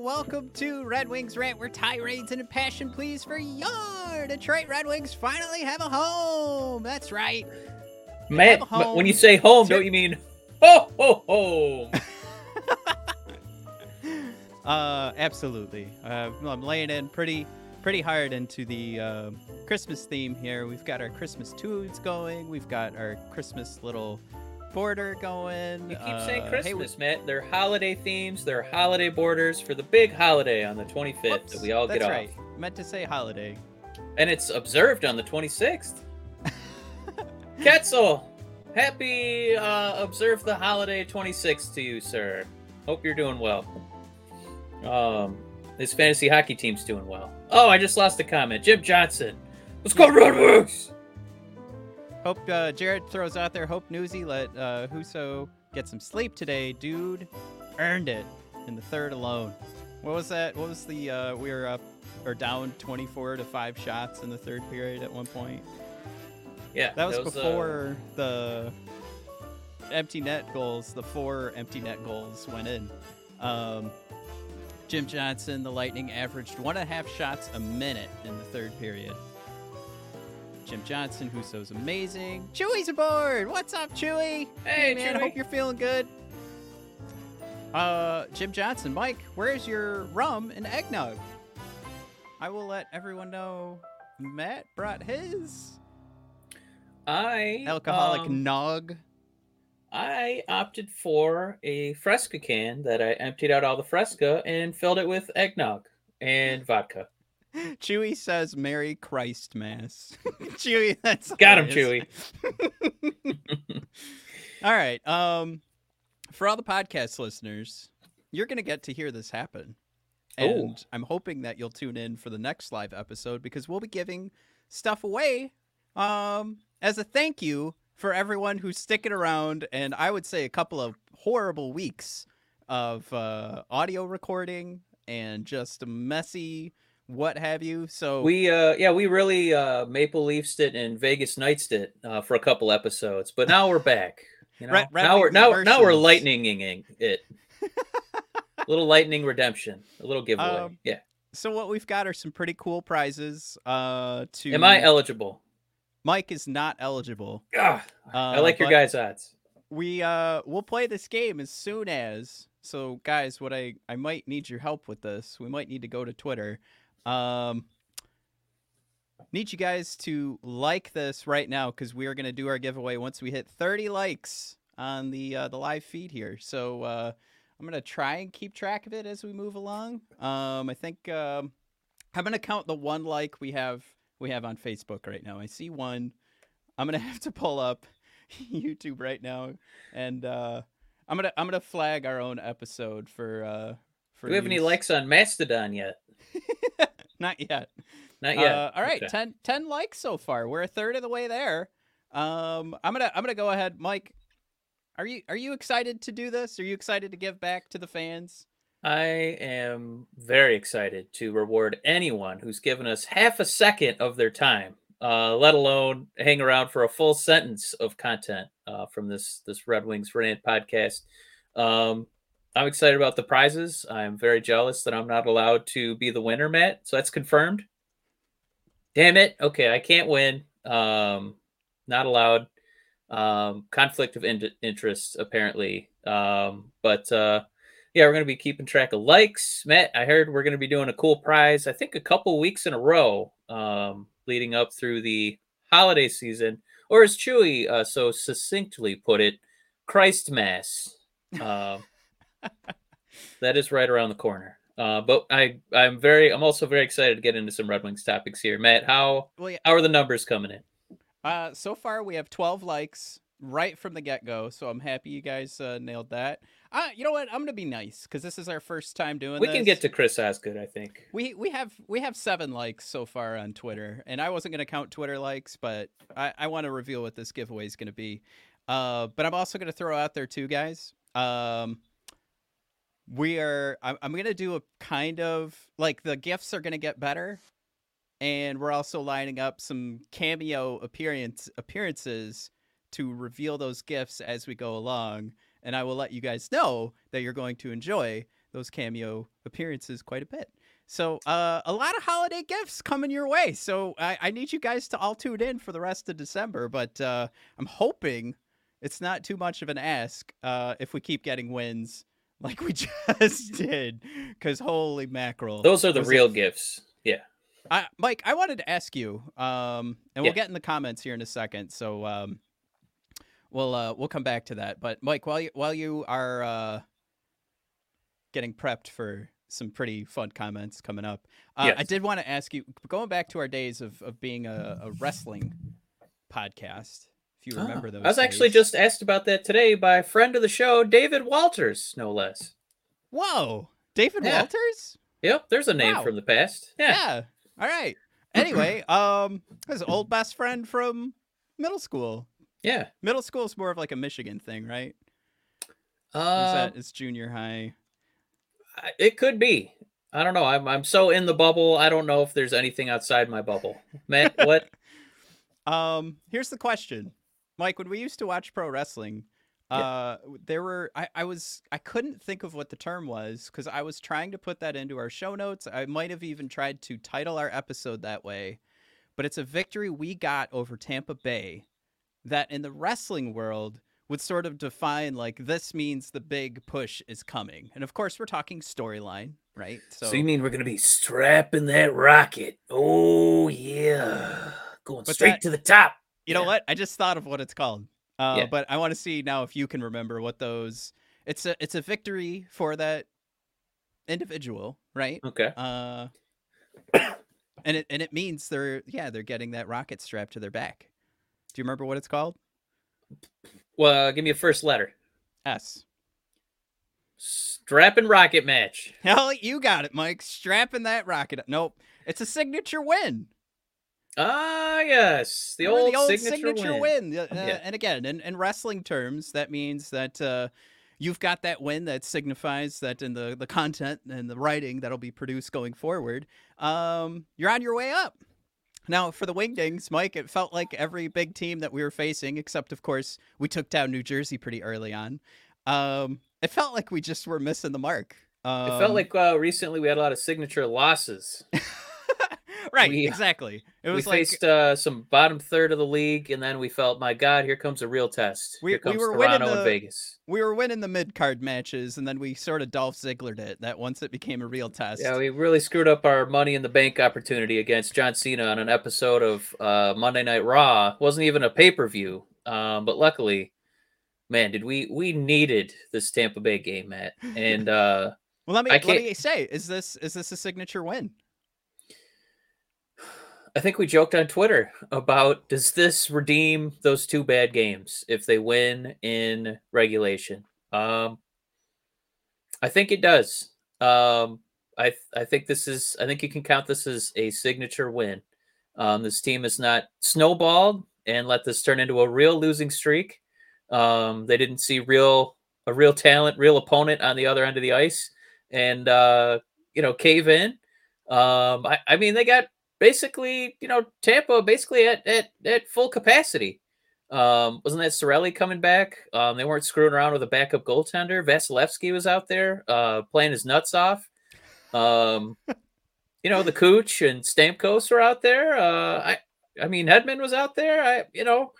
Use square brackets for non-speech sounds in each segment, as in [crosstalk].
And welcome to Red Wings Rant, where tirades and passion pleas for your Detroit Red Wings finally have a home. That's right. Man, have a but when you say home, Ter- don't you mean ho ho ho? [laughs] Uh, absolutely. Uh, I'm laying in pretty, pretty hard into the uh, Christmas theme here. We've got our Christmas tunes going. We've got our Christmas little border going. You keep Uh, saying hey, Christmas, Matt. They're holiday themes. They're holiday borders for the big holiday on the 25th whoops, that we all get that's off, right. Meant to say holiday. and it's observed on the 26th. Ketzel, [laughs] happy uh, observe the holiday 26th to you, sir. Hope you're doing well. Um, this fantasy hockey team's doing well. Oh, I just lost a comment. Jim Johnson, let's go Red Wings! Hope uh, Jared throws out there. Hope Newsy let uh, Husso get some sleep today, dude. Earned it in the third alone. What was that? What was the? Uh, we were up or down 24 to five shots in the third period at one point. Yeah, That was, uh, before the empty net goals. The four empty net goals went in. Um, Jim Johnson, the Lightning, averaged one and a half shots a minute in the third period. Jim Johnson, Husso's amazing. Chewy's aboard. What's up, Chewy? Hey, man. Chewy. Hope you're feeling good. Uh, Jim Johnson, Mike, where's your rum and eggnog? I will let everyone know. Matt brought his I alcoholic um, nog. I opted for a Fresca can that I emptied out all the Fresca and filled it with eggnog and vodka. Chewy says Merry Christ Mass. [laughs] Chewy, that's Got him, hilarious. [laughs] all right. Um, for all the podcast listeners, you're gonna get to hear this happen, Oh. and I'm hoping that you'll tune in for the next live episode because we'll be giving stuff away, um, as a thank you for everyone who's sticking around, and I would say a couple of horrible weeks of uh, audio recording and just messy what have you. So We uh yeah, we really uh Maple Leafs it and Vegas Knights it uh, for a couple episodes, but now we're back. You know, Red now we're now now we're lightninging it. [laughs] little lightning redemption, a little giveaway. Um, yeah. So what we've got are some pretty cool prizes. Uh, to Am I eligible? Mike is not eligible. I Uh, like your guys' odds. We uh we'll play this game as soon as. So guys, what I I might need your help with this. We might need to go to Twitter. Um, need you guys to like this right now because we are gonna do our giveaway once we hit 30 likes on the uh, the live feed here. So uh, I'm gonna try and keep track of it as we move along. Um, I think um, I'm gonna count the one like we have we have on Facebook right now. I see one. I'm gonna [laughs] have to pull up [laughs] YouTube right now, and uh, I'm gonna I'm gonna flag our own episode for uh, for. Do we have any likes on Mastodon yet? [laughs] Not yet. Not yet. Uh, all right, Okay. 10, 10 likes so far. We're a third of the way there. Um, I'm gonna I'm gonna go ahead, Mike. Are you are you excited to do this? Are you excited to give back to the fans? I am very excited to reward anyone who's given us half a second of their time, uh, let alone hang around for a full sentence of content uh, from this this Red Wings Rant podcast. Um, I'm excited about the prizes. I'm very jealous that I'm not allowed to be the winner, Matt. So that's confirmed. Damn it. Okay, I can't win. Um, not allowed. Um, conflict of in- interest, apparently. Um, but uh, yeah, we're going to be keeping track of likes. Matt, I heard we're going to be doing a cool prize, I think a couple weeks in a row, um, leading up through the holiday season. Or as Chewy uh, so succinctly put it, Christ Mass. Um, that is right around the corner. Uh, but I, I'm very, I'm also very excited to get into some Red Wings topics here. Matt, how Well, yeah. how are the numbers coming in? Uh, so far we have 12 likes right from the get go. So I'm happy you guys uh, nailed that. Uh, you know what? I'm gonna be nice because this is our first time doing We this. can get to Chris Osgood, I think. We we have we have seven likes so far on Twitter, and I wasn't gonna count Twitter likes, but I, I want to reveal what this giveaway is gonna be. Uh, but I'm also gonna throw out there too, guys. Um, we are. I'm, gonna do a kind of like the gifts are gonna get better, and we're also lining up some cameo appearance appearances to reveal those gifts as we go along. And I will let you guys know that you're going to enjoy those cameo appearances quite a bit. So uh, a lot of holiday gifts coming your way. So I, I need you guys to all tune in for the rest of December. But uh, I'm hoping it's not too much of an ask uh, if we keep getting wins like we [laughs] just did. Because holy mackerel, Those are the was it- real gifts. Yeah. I, Mike, I wanted to ask you, um, and we'll Yeah. get in the comments here in a second. So um, we'll uh, we'll come back to that. But Mike, while you while you are uh, getting prepped for some pretty fun comments coming up, uh, I did want to ask you, going back to our days of of being a, a wrestling podcast. If you remember those, I was actually just asked about that today by a friend of the show, David Walters, no less. whoa, David Yeah. Walters. Yep, there's a name Wow. from the past. Yeah. yeah. All right. Anyway, [clears throat] um, his old best friend from middle school. Yeah. Middle school is more of like a Michigan thing, right? Or is Uh, that it's junior high? It could be. I don't know. I'm I'm so in the bubble. I don't know if there's anything outside my bubble. Matt, what? [laughs] Um, here's the question, Mike. When we used to watch pro wrestling, Yeah. uh, there were I, I was I couldn't think of what the term was because I was trying to put that into our show notes. I might have even tried to title our episode that way, but it's a victory we got over Tampa Bay that in the wrestling world would sort of define like this means the big push is coming. And of course, we're talking storyline, right? So, you mean we're gonna be strapping that rocket? Oh yeah, going straight that- to the top. You know Yeah. what? I just thought of what it's called. Uh, Yeah. But I want to see now if you can remember what those. It's a it's a victory for that individual, right? Okay. Uh, and it and it means they're yeah they're getting that rocket strapped to their back. Do you remember what it's called? Well, give me a first letter. S. Strapping rocket match. [laughs] Hell, you got it, Mike. Strapping that rocket. Nope, it's a signature win. Ah, yes, the Remember old, signature, win. Uh, uh, Yeah. And again, in, in wrestling terms, that means that uh, you've got that win that signifies that in the, the content and the writing that'll be produced going forward, um, you're on your way up. Now, for the Wingdings, Mike, it felt like every big team that we were facing, except, of course, we took down New Jersey pretty early on. Um, it felt like we just were missing the mark. Um, It felt like uh, recently we had a lot of signature losses. [laughs] [laughs] right, we- exactly. It we was like faced uh, some bottom third of the league, and then we felt, my God, here comes a real test. We- here we comes were winning the- and Vegas. we were winning the mid card matches, and then we sort of Dolph Zigglered it. That once it became a real test. Yeah, we really screwed up our Money in the Bank opportunity against John Cena on an episode of uh, Monday Night Raw. wasn't even a pay per view, um, but luckily, man, did we we needed this Tampa Bay game, Matt, [laughs] and uh, well, let me let me say, is this is this a signature win? I think we joked on Twitter about does this redeem those two bad games if they win in regulation? Um, I think it does. Um, I I think this is I think you can count this as a signature win. Um, this team is not snowballed and let this turn into a real losing streak. Um, they didn't see real a real talent, real opponent on the other end of the ice, and uh, you know cave in. Um, I, I mean they got basically, you know, Tampa basically at at, at full capacity. Um, wasn't that Cirelli coming back? Um, they weren't screwing around with a backup goaltender. Vasilevsky was out there uh, playing his nuts off. Um, [laughs] you know, the Cooch and Stamkos were out there. Uh, I I mean, Hedman was out there. I you know,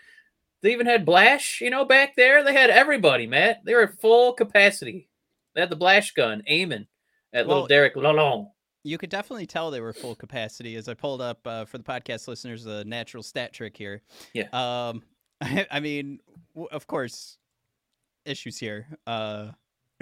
they even had Blash, you know, back there. They had everybody, Matt. They were at full capacity. They had the Blash gun aiming at Well, little Derek Lalonde. You could definitely tell they were full capacity as I pulled up uh, for the podcast listeners a natural stat trick here. Yeah. Um, I, [laughs] I mean, w- of course, issues here. Uh,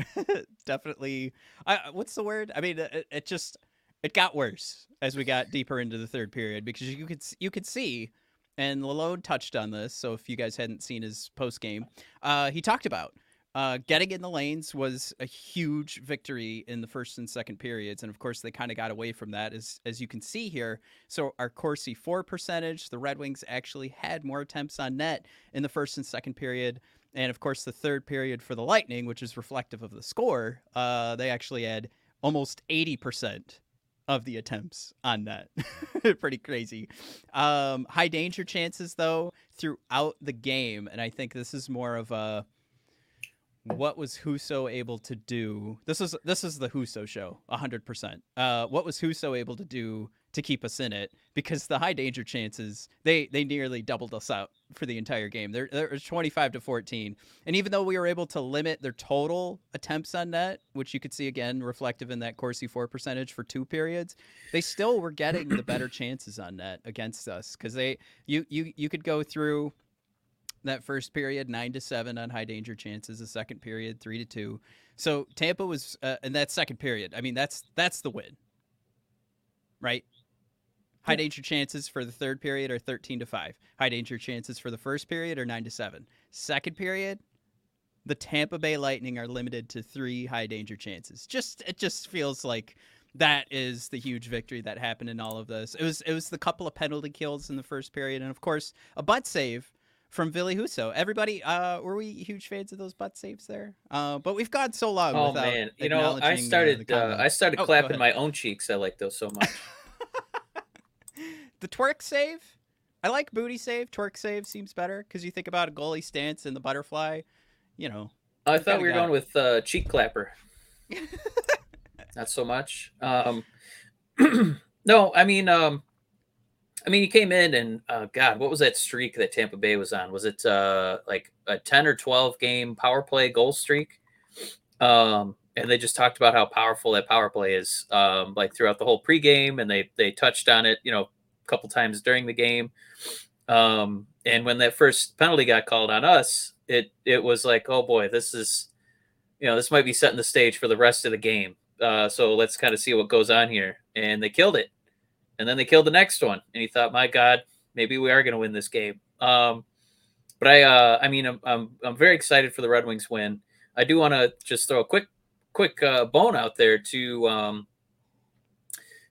[laughs] definitely. I, what's the word? I mean, it, it just it got worse as we got deeper into the third period because you could you could see and Lalonde touched on this. So if you guys hadn't seen his post game, uh, he talked about uh, getting in the lanes was a huge victory in the first and second periods, and of course they kind of got away from that, as as you can see here. So our Corsi for percentage, the Red Wings actually had more attempts on net in the first and second period, and of course the third period for the Lightning, which is reflective of the score, uh, they actually had almost eighty percent of the attempts on net. [laughs] Pretty crazy. Um, high danger chances though throughout the game, and I think this is more of a what was Husso able to do? This is this is the Husso show, hundred uh, percent. What was Husso able to do to keep us in it? Because the high danger chances they they nearly doubled us out for the entire game. There there was twenty five to fourteen, and even though we were able to limit their total attempts on net, which you could see again reflective in that Corsi for percentage for two periods, they still were getting the better [clears throat] chances on net against us because they you you you could go through that first period nine to seven on high danger chances the second period three to two. So tampa was uh, in that second period i mean that's that's the win. Right? High danger chances for the third period are 13 to 5 high danger chances for the first period are 9 to 7 second period the tampa bay lightning are limited to three high danger chances. Just it just feels like that is the huge victory that happened in all of this. It was it was the couple of penalty kills in the first period, and of course a butt save from Ville Husso. Everybody, uh, were we huge fans of those butt saves there? Uh, but we've gone so long. Oh man, you know, I started, uh, I started oh, clapping my own cheeks. I like those so much. [laughs] the twerk save, I like booty save. Twerk save seems better because you think about a goalie stance and the butterfly. You know, I thought we were going it. with uh, cheek clapper. [laughs] Not so much. Um, [clears throat] no, I mean, um, I mean, he came in and uh, God, what was that streak that Tampa Bay was on? Was it uh, like a ten or twelve game power play goal streak? Um, and they just talked about how powerful that power play is, um, like throughout the whole pregame, and they they touched on it, you know, a couple times during the game. Um, and when that first penalty got called on us, it it was like, oh boy, this is, you know, this might be setting the stage for the rest of the game. Uh, so let's kind of see what goes on here. And they killed it and then they killed the next one, and he thought, "My God, maybe we are going to win this game." Um, but I, uh, I mean, I'm, I'm, I'm very excited for the Red Wings win. I do want to just throw a quick, quick uh, bone out there to um,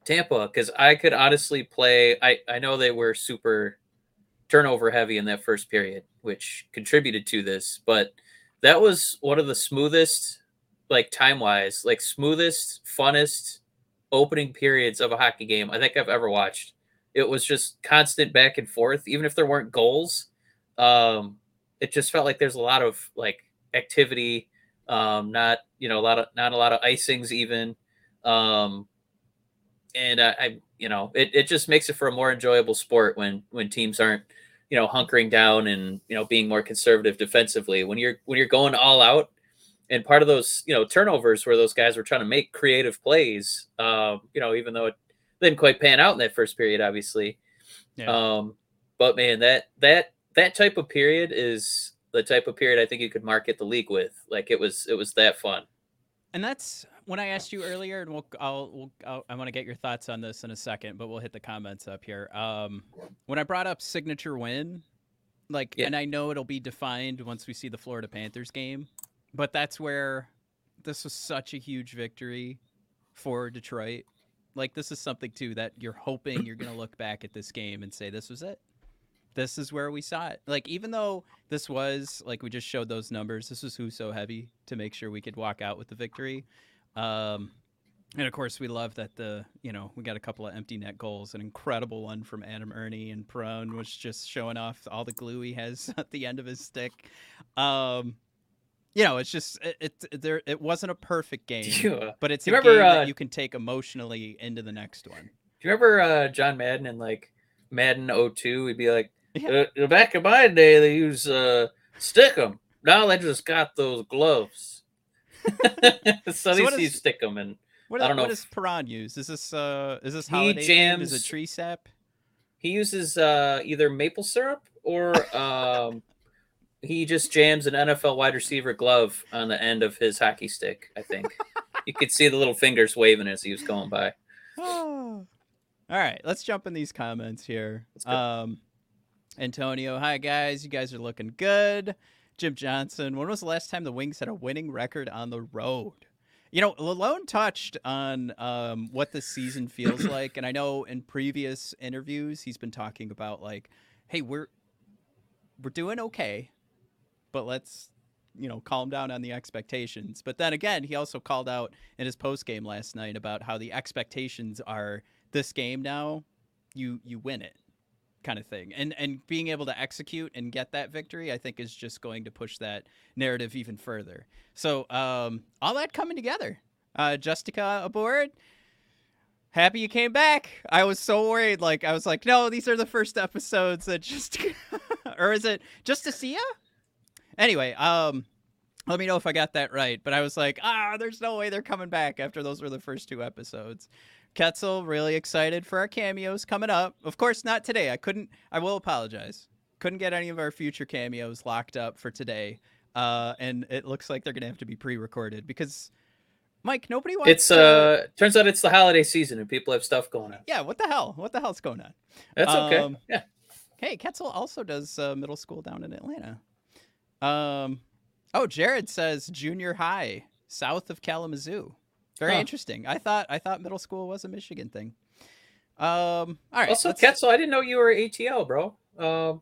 Tampa because I could honestly play. I, I know they were super turnover heavy in that first period, which contributed to this, but that was one of the smoothest, like time wise, like smoothest, funnest opening periods of a hockey game I think I've ever watched. It was just constant back and forth, even if there weren't goals. Um, it just felt like there's a lot of like activity, um, not you know a lot of not a lot of icings even, um, and I, I you know it, it just makes it for a more enjoyable sport when when teams aren't you know hunkering down and you know being more conservative defensively when you're when you're going all out and part of those you know turnovers where those guys were trying to make creative plays um, you know even though it didn't quite pan out in that first period obviously yeah. um, but man that that that type of period is the type of period i think you could market the league with like it was it was that fun and that's when i asked you earlier and we'll i'll, we'll, I'll i want to get your thoughts on this in a second but we'll hit the comments up here um, when i brought up signature win like yeah. and i know it'll be defined once we see the florida panthers game but that's where this was such a huge victory for Detroit. Like this is something too that you're hoping you're going to look back at this game and say this was it. This is where we saw it. Like even though this was like we just showed those numbers, this was Husso heavy to make sure we could walk out with the victory. Um, and of course, we love that the you know we got a couple of empty net goals, an incredible one from Adam Erne and Perron was just showing off all the glue he has [laughs] at the end of his stick. Um, you know, it's just it, it there. It wasn't a perfect game, you, but it's a remember, game uh, that you can take emotionally into the next one. Do you remember uh, John Madden and like Madden 02? He'd be like, yeah. uh, back in my day, they use uh, stick 'em. Now they just got those gloves. [laughs] [laughs] so, so they see stick 'em and. What, I don't what know. does Perron use? Is this uh is this holiday he jams, Is it tree sap? He uses uh either maple syrup or um he just jams an NFL wide receiver glove on the end of his hockey stick. I think [laughs] you could see the little fingers waving as he was going by. [sighs] All right, let's jump in these comments here. Um, Antonio, hi guys. You guys are looking good. Jim Johnson, when was the last time the Wings had a winning record on the road? You know, Lalonde touched on um, what the season feels [coughs] like, and I know in previous interviews he's been talking about like, hey, we're we're doing okay, but let's you know calm down on the expectations. But then again, he also called out in his post game last night about how the expectations are this game now, you you win it kind of thing. And and being able to execute and get that victory, I think is just going to push that narrative even further. So um, all that coming together. Uh, Justica aboard. Happy you came back. I was so worried. Like I was like, no, these are the first episodes that just, [laughs] or is it just to see ya? Anyway, um, let me know if I got that right. But I was like, ah, there's no way they're coming back after those were the first two episodes. Ketzel, really excited for our cameos coming up. Of course, not today. I couldn't. I will apologize. Couldn't get any of our future cameos locked up for today, uh, and it looks like they're gonna have to be pre-recorded because, Mike, nobody wants. It's uh, turns out it's the holiday season and people have stuff going on. Yeah, what the hell? What the hell's going on? That's okay. Um, yeah. Hey, Ketzel also does uh, middle school down in Atlanta. Um, oh, Jared says junior high south of Kalamazoo. Very huh. interesting. I thought I thought middle school was a Michigan thing. Um, all right. Also, Ketzel, I didn't know you were ATL, bro. Um,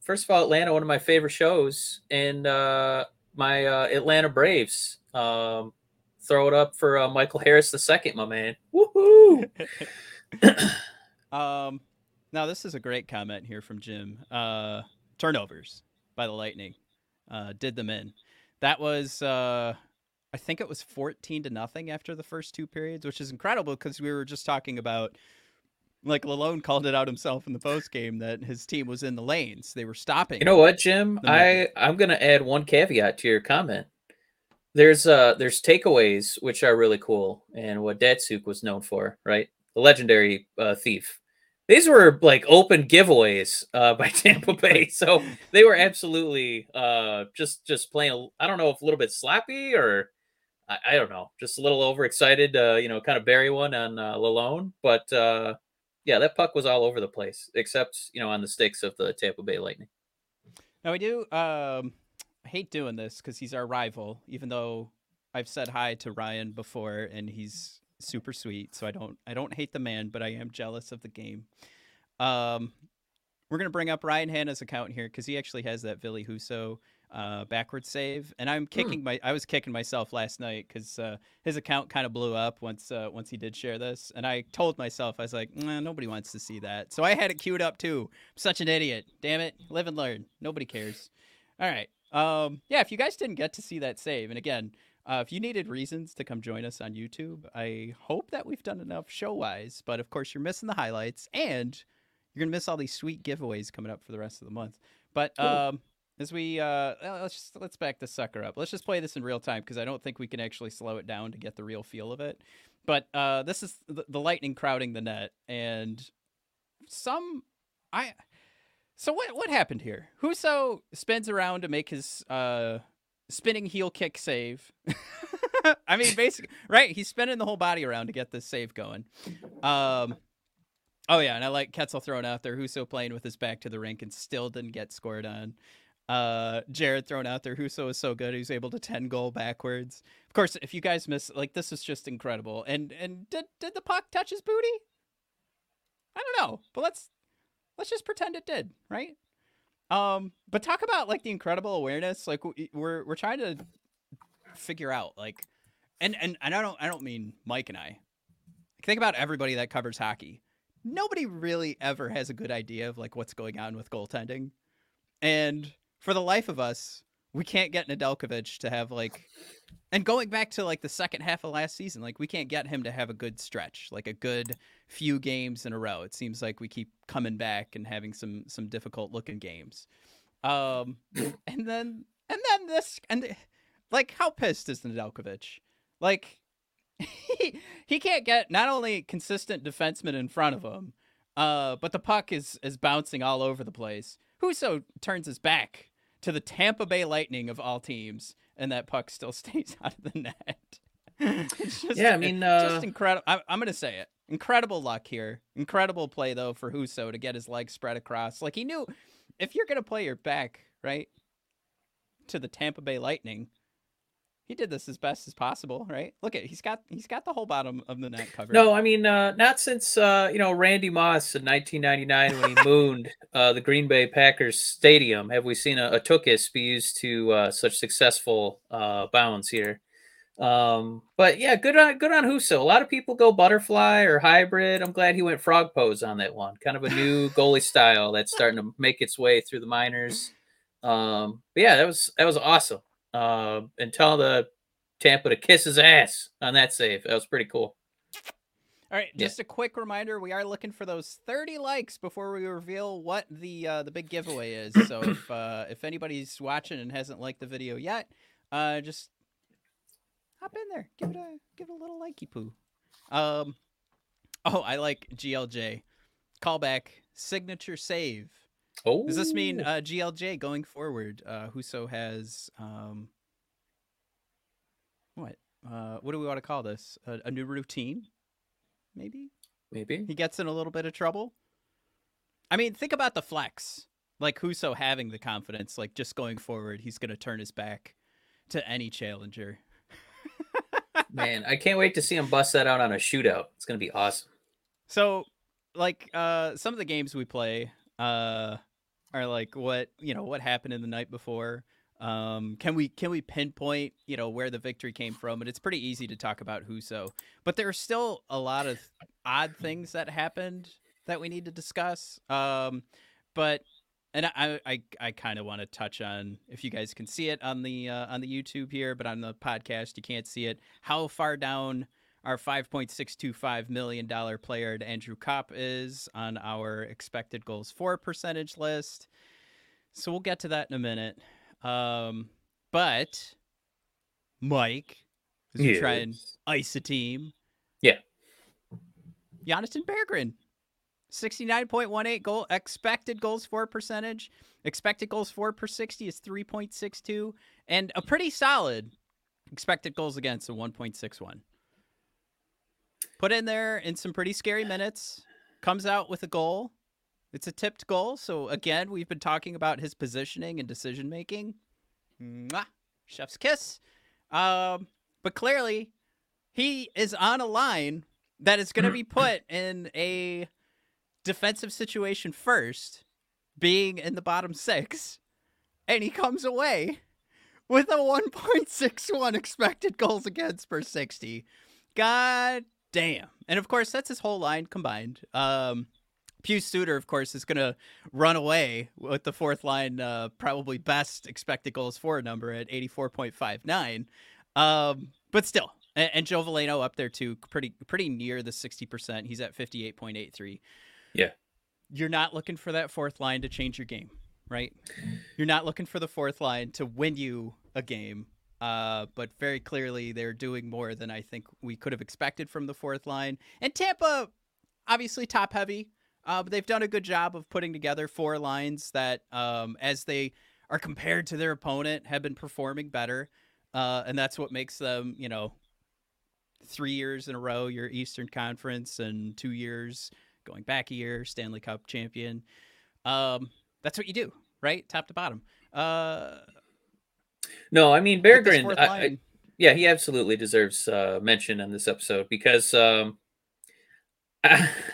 first of all, Atlanta, one of my favorite shows, and uh, my uh, Atlanta Braves. Um, throw it up for uh, Michael Harris the second, my man. Woohoo! [laughs] um, now this is a great comment here from Jim. Uh, turnovers by the Lightning uh, did them in. That was uh, I think it was 14 to nothing after the first two periods, which is incredible because we were just talking about like Lalonde called it out himself in the post game that his team was in the lanes. They were stopping. You know what, Jim? I I'm going to add one caveat to your comment. There's uh there's takeaways which are really cool and what Datsyuk was known for, right? The legendary uh, thief. These were like open giveaways uh, by [laughs] Tampa Bay, so they were absolutely uh, just just playing. I don't know if a little bit sloppy or I, I don't know, just a little overexcited, uh, you know, kind of bury one on uh, Lalonde. But uh, yeah, that puck was all over the place, except you know on the sticks of the Tampa Bay Lightning. Now we do um, hate doing this because he's our rival, even though I've said hi to Ryan before and he's super sweet. So I don't I don't hate the man, but I am jealous of the game. Um, we're gonna bring up Ryan Hanna's account here because he actually has that Ville Husso uh, backward save, and I'm hmm. kicking my. I was kicking myself last night because uh, his account kind of blew up once uh, once he did share this, and I told myself I was like, nah, nobody wants to see that, so I had it queued up too. I'm such an idiot. Damn it, live and learn. Nobody cares. All right. Um, yeah, if you guys didn't get to see that save, and again, uh, if you needed reasons to come join us on YouTube, I hope that we've done enough show wise. But of course, you're missing the highlights, and you're gonna miss all these sweet giveaways coming up for the rest of the month. But um, as we uh, let's just let's back this sucker up. Let's just play this in real time because I don't think we can actually slow it down to get the real feel of it. But uh, this is the, the lightning crowding the net, and some I. So what what happened here? Husso spins around to make his uh, spinning heel kick save. [laughs] I mean, basically, right? He's spinning the whole body around to get this save going. Um, oh yeah, and I like Ketzel throwing out there. Husso playing with his back to the rink and still didn't get scored on. Uh, Jared thrown out there. Husso is so good; he's able to ten goal backwards. Of course, if you guys miss, like this is just incredible. And and did did the puck touch his booty? I don't know, but let's let's just pretend it did, right? Um, but talk about like the incredible awareness. Like we're we're trying to figure out like, and and and I don't I don't mean Mike and I. Think about everybody that covers hockey. Nobody really ever has a good idea of like what's going on with goaltending, and for the life of us, we can't get Nedeljkovic to have like and going back to like the second half of last season, like we can't get him to have a good stretch, like a good few games in a row. It seems like we keep coming back and having some some difficult looking games. Um [laughs] and then and then this and like how pissed is Nedeljkovic? Like [laughs] he, he can't get not only consistent defensemen in front of him, uh, but the puck is is bouncing all over the place. Husso turns his back to the Tampa Bay Lightning of all teams, and that puck still [laughs] stays out of the net. [laughs] just, yeah, I mean, uh... just incredible. I'm, to say it. Incredible luck here. Incredible play though for Husso to get his legs spread across. Like he knew, if you're gonna play your back right to the Tampa Bay Lightning, he did this as best as possible, right? Look at he's got he's got the whole bottom of the net covered. No, I mean uh, not since uh, you know Randy Moss in 1999 when he [laughs] mooned uh, the Green Bay Packers stadium have we seen a, a Tookus be used to uh, such successful uh, bounds here. Um, but yeah, good on good on Husso. A lot of people go butterfly or hybrid. I'm glad he went frog pose on that one. Kind of a new [laughs] goalie style that's starting to make its way through the minors. Um, but yeah, that was that was awesome. Uh, and tell the Tampa to kiss his ass on that save. That was pretty cool. All right, just yeah. a quick reminder: we are looking for those 30 likes before we reveal what the uh, the big giveaway is. [coughs] So if uh, if anybody's watching and hasn't liked the video yet, uh, just hop in there, give it a give it a little likey poo. Um, oh, I like GLJ callback signature save. Oh, does this mean uh, GLJ going forward? Uh, Husso has um, what? Uh, what do we want to call this? A, a new routine, maybe. Maybe he gets in a little bit of trouble. I mean, think about the flex. Like Husso having the confidence, like just going forward, he's going to turn his back to any challenger. Man, I can't wait to see him bust that out on a shootout. It's gonna be awesome. So, like, uh, some of the games we play, uh, are like what you know what happened in the night before. Um, can we can we pinpoint you know where the victory came from? And it's pretty easy to talk about Husso, but there are still a lot of odd things that happened that we need to discuss. Um, but and I I, I kind of want to touch on if you guys can see it on the uh, on the YouTube here, but on the podcast you can't see it. How far down our 5.625 million dollar player Andrew Copp is on our expected goals for percentage list. So we'll get to that in a minute. Um, but Mike, as yes. we try and ice a team, yeah, Jonatan Berggren 69.18 goal expected goals for percentage. Expected goals for per 60 is 3.62 and a pretty solid expected goals against a 1.61. Put in there in some pretty scary minutes, comes out with a goal. It's a tipped goal, so again, we've been talking about his positioning and decision making. Mwah! Chef's kiss. Um, but clearly, he is on a line that is going to be [clears throat] put in a defensive situation first, being in the bottom six, and he comes away with a 1.61 expected goals against per 60. God damn. And of course, that's his whole line combined. Um, Pius Suter, of course, is going to run away with the fourth line, uh, probably best expected goals for a number at 84.59. Um, but still, and, and Joe Veleno up there too, pretty pretty near the 60%. He's at 58.83. Yeah. You're not looking for that fourth line to change your game, right? You're not looking for the fourth line to win you a game. Uh, but very clearly, they're doing more than I think we could have expected from the fourth line. And Tampa, obviously, top heavy. Uh, but they've done a good job of putting together four lines that, um, as they are compared to their opponent, have been performing better. Uh, and that's what makes them, you know, three years in a row, your Eastern Conference, and two years going back a year, Stanley Cup champion. Um, that's what you do, right? Top to bottom. Uh, no, I mean Berggren. I, I, yeah, he absolutely deserves uh, mention in this episode because um, [laughs]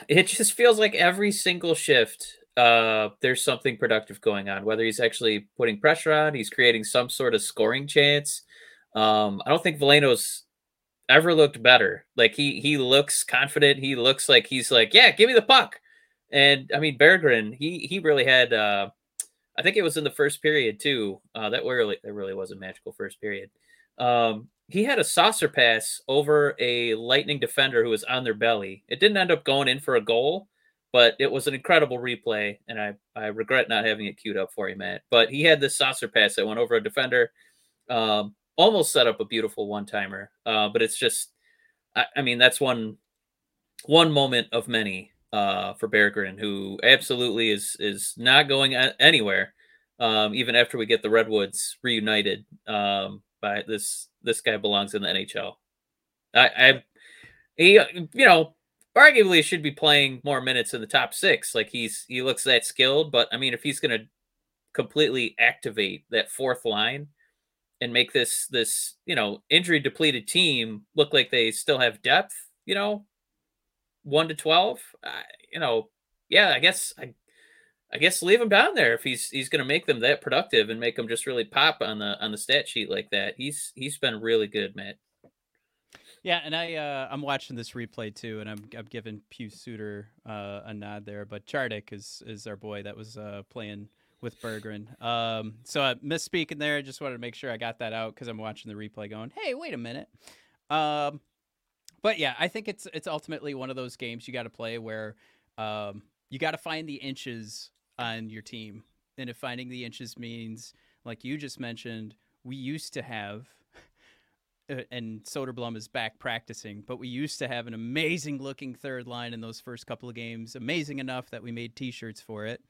it just feels like every single shift uh, there's something productive going on. Whether he's actually putting pressure on, he's creating some sort of scoring chance. Um, I don't think Veleno's ever looked better. Like he he looks confident. He looks like he's like, yeah, give me the puck. And I mean Berggren, he he really had. uh I think it was in the first period too. Uh, that really that really was a magical first period. Um, he had a saucer pass over a Lightning defender who was on their belly. It didn't end up going in for a goal, but it was an incredible replay, and I I regret not having it queued up for you, Matt. But he had this saucer pass that went over a defender. Um, almost set up a beautiful one timer. Uh, but it's just, I, I, mean, that's one one moment of many uh, for Berggren, who absolutely is is not going anywhere, um, even after we get the Redwoods reunited. Um, by this this guy belongs in the NHL. I, I he you know arguably should be playing more minutes in the top six. Like he's he looks that skilled, but I mean if he's gonna completely activate that fourth line and make this this you know injury depleted team look like they still have depth you know 1 to 12 uh, you know yeah i guess i i guess leave him down there if he's he's going to make them that productive and make them just really pop on the on the stat sheet like that he's he's been really good matt yeah, and I uh, I'm watching this replay too, and I'm I'm giving Pius Suter uh, a nod there, but Chardik is is our boy that was uh, playing with Berggren. Um, so I misspeaking there. I just wanted to make sure I got that out because I'm watching the replay, going, "Hey, wait a minute." Um, but yeah, I think it's it's ultimately one of those games you got to play where um, you got to find the inches on your team, and if finding the inches means, like you just mentioned, we used to have. uh, And Soderblom is back practicing, but we used to have an amazing looking third line in those first couple of games. Amazing enough that we made T-shirts for it.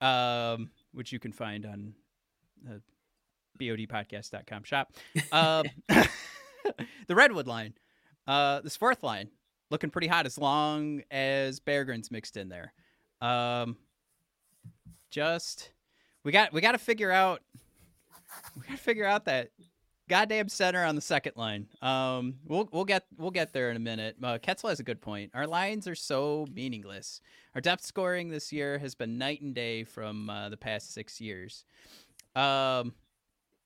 Um, which you can find on the bodpodcast.com shop. Um, [laughs] [laughs] the Redwood line, uh, this fourth line, looking pretty hot as long as Berggren's mixed in there. Um, just we got we got to figure out we got to figure out that goddamn center on the second line. Um, we'll we'll get we'll get there in a minute. Uh, Ketzel has a good point. Our lines are so meaningless. Our depth scoring this year has been night and day from uh, the past six years. Um,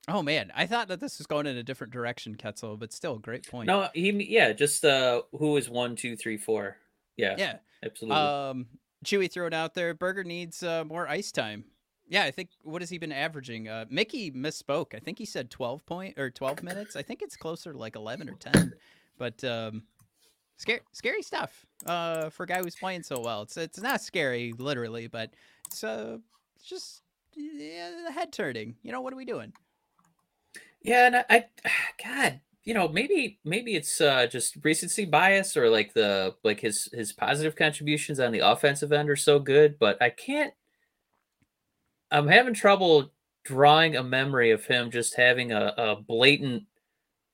oh man, I thought that this was going in a different direction, Ketzel, but still, great point. no he yeah just uh who is one two three four yeah yeah. absolutely Um, Chewy throw it out there. Burger needs uh, more ice time. Yeah, I think what has he been averaging? Uh, Mickey misspoke. I think he said twelve point or twelve minutes. I think it's closer to like eleven or ten. But um, scary, scary stuff. Uh, for a guy who's playing so well, it's it's not scary literally, but it's uh, it's just yeah, the head turning. You know what are we doing? Yeah, and I, I [sighs] God, you know, maybe maybe it's uh just recency bias or like the like his his positive contributions on the offensive end are so good, but I can't I'm having trouble drawing a memory of him just having a, a blatant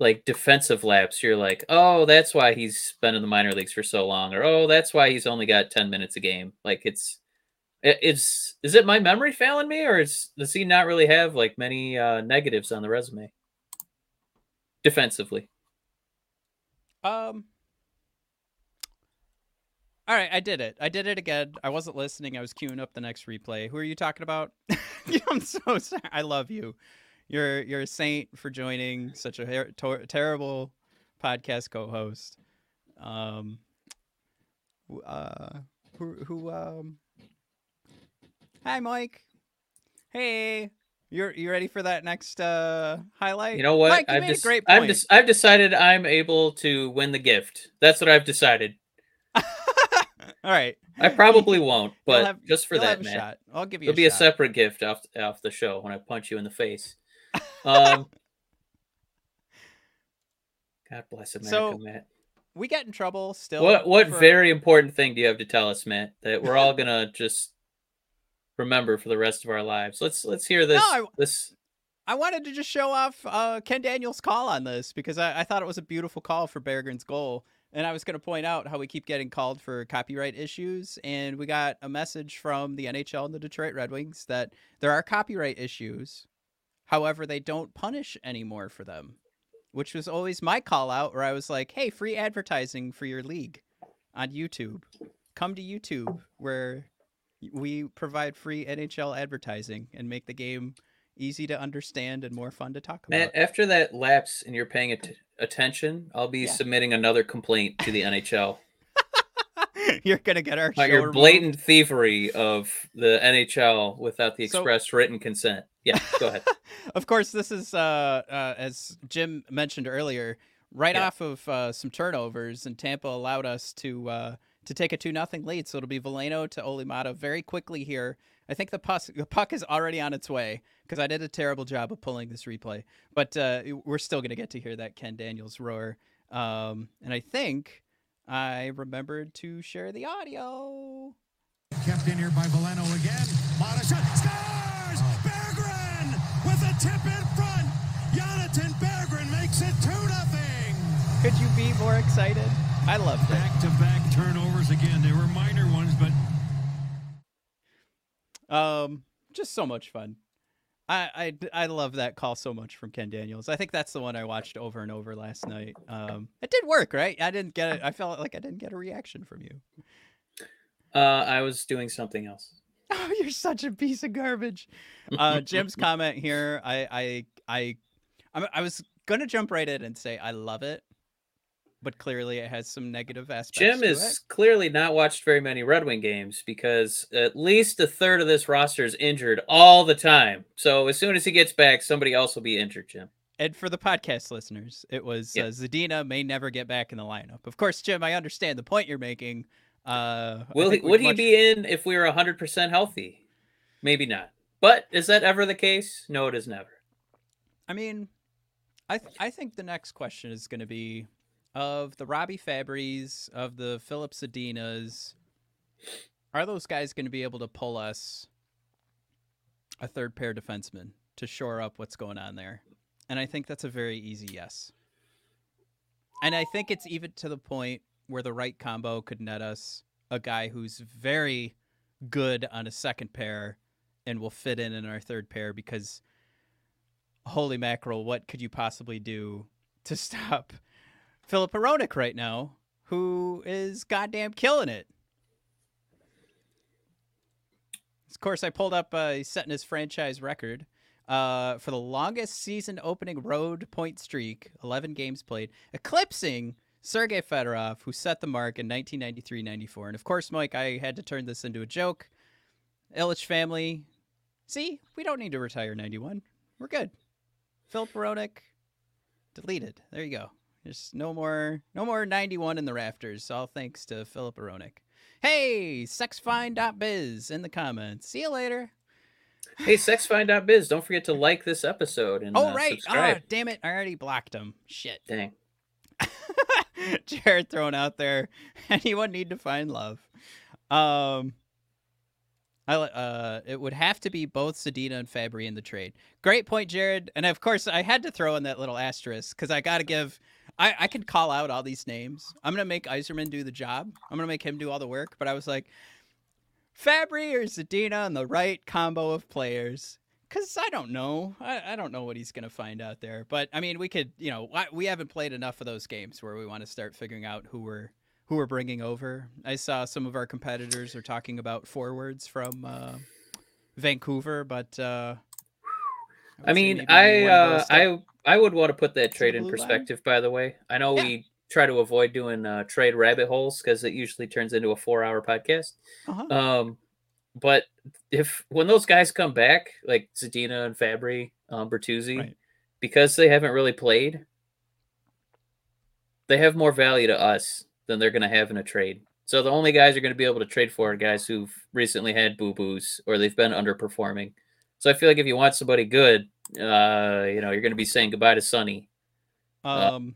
like defensive lapse. You're like, oh, that's why he's been in the minor leagues for so long, or oh, that's why he's only got 10 minutes a game. Like it's it- it's is it my memory failing me, or is does he not really have like many uh negatives on the resume? Defensively. Um. All right, I did it. I did it again. I wasn't listening. I was queuing up the next replay. Who are you talking about? [laughs] I'm so sorry. I love you. You're you're a saint for joining such a tor- terrible podcast co-host. Um. Uh. Who who um. Hi, Mike. Hey. You're you ready for that next uh highlight? You know what? Mike, you I've made a just great I've just I've decided I'm able to win the gift. That's what I've decided. [laughs] All right. I probably [laughs] won't, but have- just for that, man. shot. I'll give you. It'll a be a separate gift off off the show when I punch you in the face. Um, [laughs] God bless America, So, Matt. We get in trouble still. What what for- very important thing do you have to tell us, Matt? That we're all gonna just remember for the rest of our lives. Let's let's hear this. I- this I wanted to just show off uh, Ken Daniels' call on this because I, I thought it was a beautiful call for Berggren's goal. And I was going to point out how we keep getting called for copyright issues. And we got a message from the NHL and the Detroit Red Wings that there are copyright issues. However, they don't punish anymore for them, which was always my call out where I was like, hey, free advertising for your league on YouTube. Come to YouTube where we provide free NHL advertising and make the game easy to understand and more fun to talk about. Matt, after that lapse and you're paying at- attention, I'll be Yeah. submitting another complaint to the NHL [laughs] You're gonna get our your removed. blatant thievery of the NHL without the So- express written consent. Yeah, go ahead. [laughs] Of course, this is uh, uh, as Jim mentioned earlier, right Yeah. off of uh, some turnovers, and Tampa allowed us to uh, to take a two nothing lead. So it'll be Veleno to Olli Maatta very quickly here. I think the puck, the puck is already on its way because I did a terrible job of pulling this replay, but uh, we're still gonna get to hear that Ken Daniels roar. Um, and I think I remembered to share the audio. Kept in here by Veleno again. Maatta shot. Scores! Berggren with a tip in front. Jonatan Berggren makes it 2 nothing. Could you be more excited? I love that. Back to back turnovers again. They were minor ones, but Um, just so much fun. I, I, I love that call so much from Ken Daniels. I think that's the one I watched over and over last night. Um, it did work, right? I didn't get it. I felt like I didn't get a reaction from you. Uh, I was doing something else. [laughs] Oh, you're such a piece of garbage. Uh, [laughs] Jim's comment here. I I I I'm- I was gonna jump right in and say I love it, but clearly it has some negative aspects. Jim has clearly not watched very many Red Wing games because at least a third of this roster is injured all the time. So as soon as he gets back, somebody else will be injured, Jim. And for the podcast listeners, it was Yeah. uh, Zadina may never get back in the lineup. Of course, Jim, I understand the point you're making. Uh, Will he, would he much- be in if we were 100% healthy? Maybe not. But is that ever the case? No, it is never. I mean, I th- I think the next question is going to be of the Robby Fabbris, of the Filip Zadinas. Are those guys going to be able to pull us a third pair defenseman to shore up what's going on there? And I think that's a very easy yes. And I think it's even to the point where the right combo could net us a guy who's very good on a second pair and will fit in in our third pair because holy mackerel, what could you possibly do to [laughs] stop Filip Hronek right now, who is goddamn killing it? Of course, I pulled up, uh, he's setting his franchise record uh, for the longest season opening road point streak, 11 games played, eclipsing Sergei Fedorov, who set the mark in 1993 94. And of course, Mike, I had to turn this into a joke. Ilitch family, see, we don't need to retire 91. We're good. Filip Hronek, deleted. There you go. There's no more, no more 91 in the rafters. All thanks to Filip Hronek. Hey, sexfine.biz in the comments. See you later. Hey, sexfind.biz, don't forget to like this episode and Oh, uh, right. subscribe. Ah, damn it. I already blocked him. Shit. [laughs] Dang. Jared throwing out there. [laughs] Anyone need to find love? Um, I uh, it would have to be both Zadina and Fabbri in the trade. Great point, Jared. And of course, I had to throw in that little asterisk because I got to give. I I could call out all these names. I'm gonna make Yzerman do the job. I'm gonna make him do all the work. But I was like, Fabbri or Zadina on the right combo of players. Cause I don't know. I, I don't know what he's gonna find out there. But I mean, we could, you know, we haven't played enough of those games where we want to start figuring out who we're who we're bringing over. I saw some of our competitors are talking about forwards from uh, Vancouver, but uh, would I mean, I uh, I I would want to put that trade in blue line? perspective. By the way, I know Yeah. we try to avoid doing uh, trade rabbit holes because it usually turns into a four-hour podcast. Uh-huh. Um, but if when those guys come back, like Zadina and Fabbri, um, Bertuzzi, Right. because they haven't really played, they have more value to us than they're going to have in a trade. So the only guys you're going to be able to trade for are guys who've recently had boo boos or they've been underperforming. So I feel like if you want somebody good, uh, you know, you're going to be saying goodbye to Sonny. um,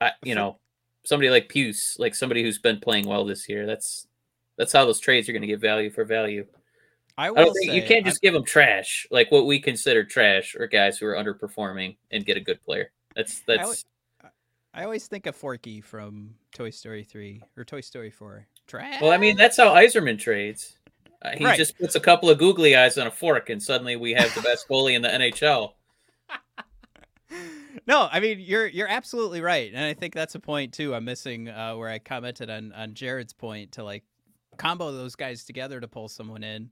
I, you know, somebody like Puce, like somebody who's been playing well this year. That's that's how those trades are going to get value for value. I I don't think you can't just give them trash, like what we consider trash, or guys who are underperforming and get a good player. That's I that's would- I always think of Forky from Toy Story 3 or Toy Story 4. Trash. well, I mean, that's how Yzerman trades. Uh, he Right. just puts a couple of googly eyes on a fork, and suddenly we have the best goalie in the NHL. [laughs] no, I mean you're you're absolutely right, and I think that's a point too. I'm missing uh, where I commented on on Jared's point to like combo those guys together to pull someone in.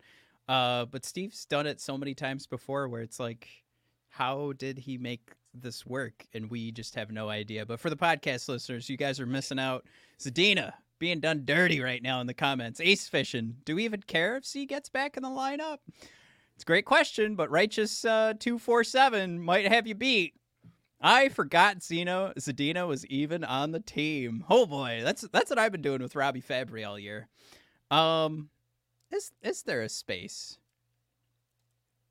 Uh, but Steve's done it so many times before where it's like, how did he make this work? And we just have no idea. But for the podcast listeners, you guys are missing out. Zadina being done dirty right now in the comments. Ace fishing. Do we even care if C gets back in the lineup? It's a great question, but righteous uh, two four seven might have you beat. I forgot Zeno Zadina was even on the team. Oh boy, that's that's what I've been doing with Robby Fabbri all year. Um, is is there a space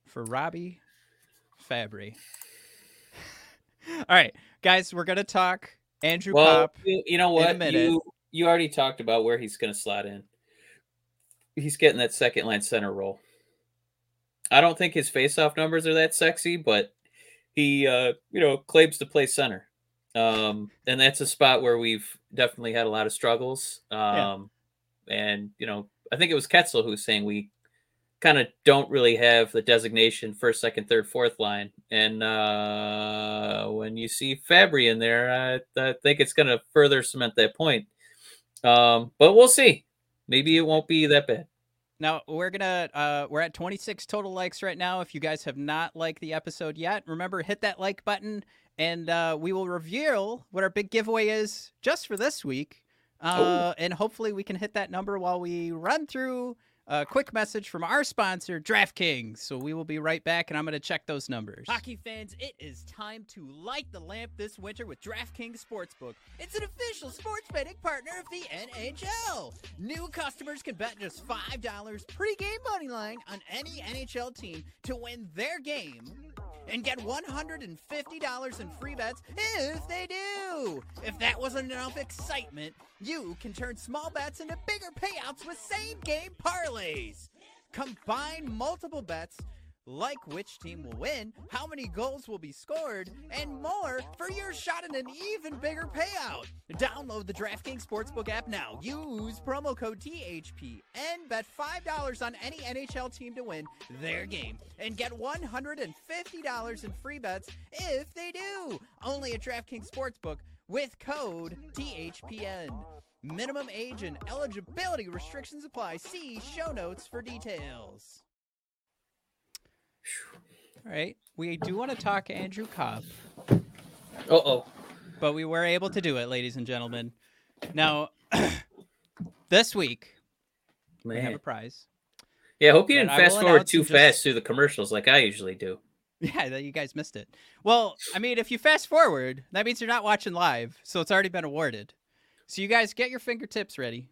for Robby Fabbri? [laughs] all right, guys, we're gonna talk Andrew Well, Pop. you, you know in a what? minute. You you already talked about where he's going to slot in. He's getting that second line center role. I don't think his faceoff numbers are that sexy, but he uh, you know claims to play center, um, and that's a spot where we've definitely had a lot of struggles. Um, Yeah. And you know, I think it was Ketzel who was saying we kind of don't really have the designation first, second, third, fourth line. And uh, when you see Fabbri in there, I, I think it's going to further cement that point. Um, but we'll see. Maybe it won't be that bad. Now we're gonna uh, we're at 26 total likes right now. If you guys have not liked the episode yet, remember hit that like button, and uh, we will reveal what our big giveaway is just for this week. Uh, and hopefully we can hit that number while we run through a quick message from our sponsor, DraftKings. So we will be right back, and I'm going to check those numbers. Hockey fans, it is time to light the lamp this winter with DraftKings Sportsbook. It's an official sports betting partner of the NHL. New customers can bet just $5 pregame money line on any NHL team to win their game and get $150 in free bets if they do. If that wasn't enough excitement, you can turn small bets into bigger payouts with same game parlays. Combine multiple bets like which team will win, how many goals will be scored, and more for your shot at an even bigger payout. Download the DraftKings Sportsbook app now. Use promo code THP and bet $5 on any NHL team to win their game and get $150 in free bets if they do. Only at DraftKings Sportsbook with code THPN. Minimum age and eligibility restrictions apply. See show notes for details. All right. We do want to talk Andrew Copp, Uh oh. but we were able to do it, ladies and gentlemen. Now, [clears throat] this week, we have a prize. Yeah, I hope you didn't fast forward too just- fast through the commercials like I usually do. Yeah, that you guys missed it. Well, I mean, if you fast forward, that means you're not watching live, so it's already been awarded. So you guys get your fingertips ready,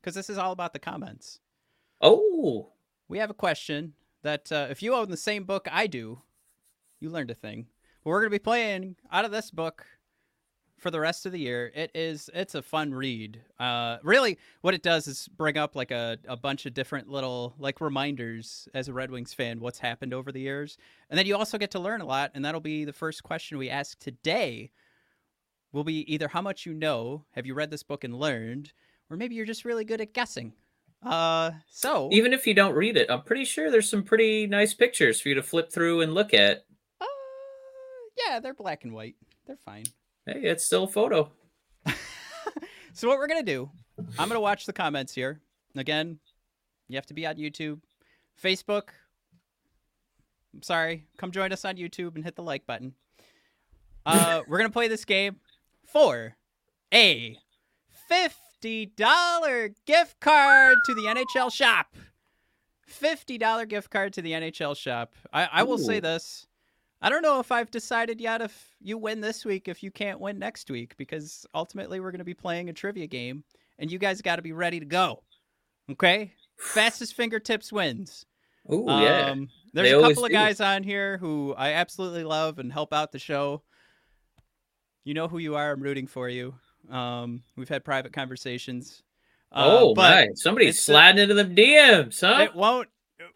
because this is all about the comments. Oh, We have a question that uh, if you own the same book I do, you learned a thing. We're going to be playing out of this book for the rest of the year. It is it's a fun read. Uh, really, what it does is bring up like a, a bunch of different little like reminders as a Red Wings fan what's happened over the years, and then you also get to learn a lot. And that'll be the first question we ask today. Will be either how much you know, have you read this book and learned, or maybe you're just really good at guessing. Uh, so even if you don't read it, I'm pretty sure there's some pretty nice pictures for you to flip through and look at. Uh, yeah, they're black and white. They're fine. Hey, it's still a photo. [laughs] so what we're gonna do? I'm gonna watch the comments here. Again, you have to be on YouTube, Facebook. I'm sorry. Come join us on YouTube and hit the like button. Uh, we're gonna play this game for a fifth $50 gift card to the NHL shop. $50 gift card to the NHL shop. I, I will say this. I don't know if I've decided yet if you win this week, if you can't win next week, because ultimately we're going to be playing a trivia game and you guys got to be ready to go. Okay? [sighs] Fastest fingertips wins. Oh, um, yeah. There's they a couple of do. guys on here who I absolutely love and help out the show. You know who you are. I'm rooting for you. Um, we've had private conversations. Uh, oh but my! Somebody's sliding into the DMs, huh? it won't.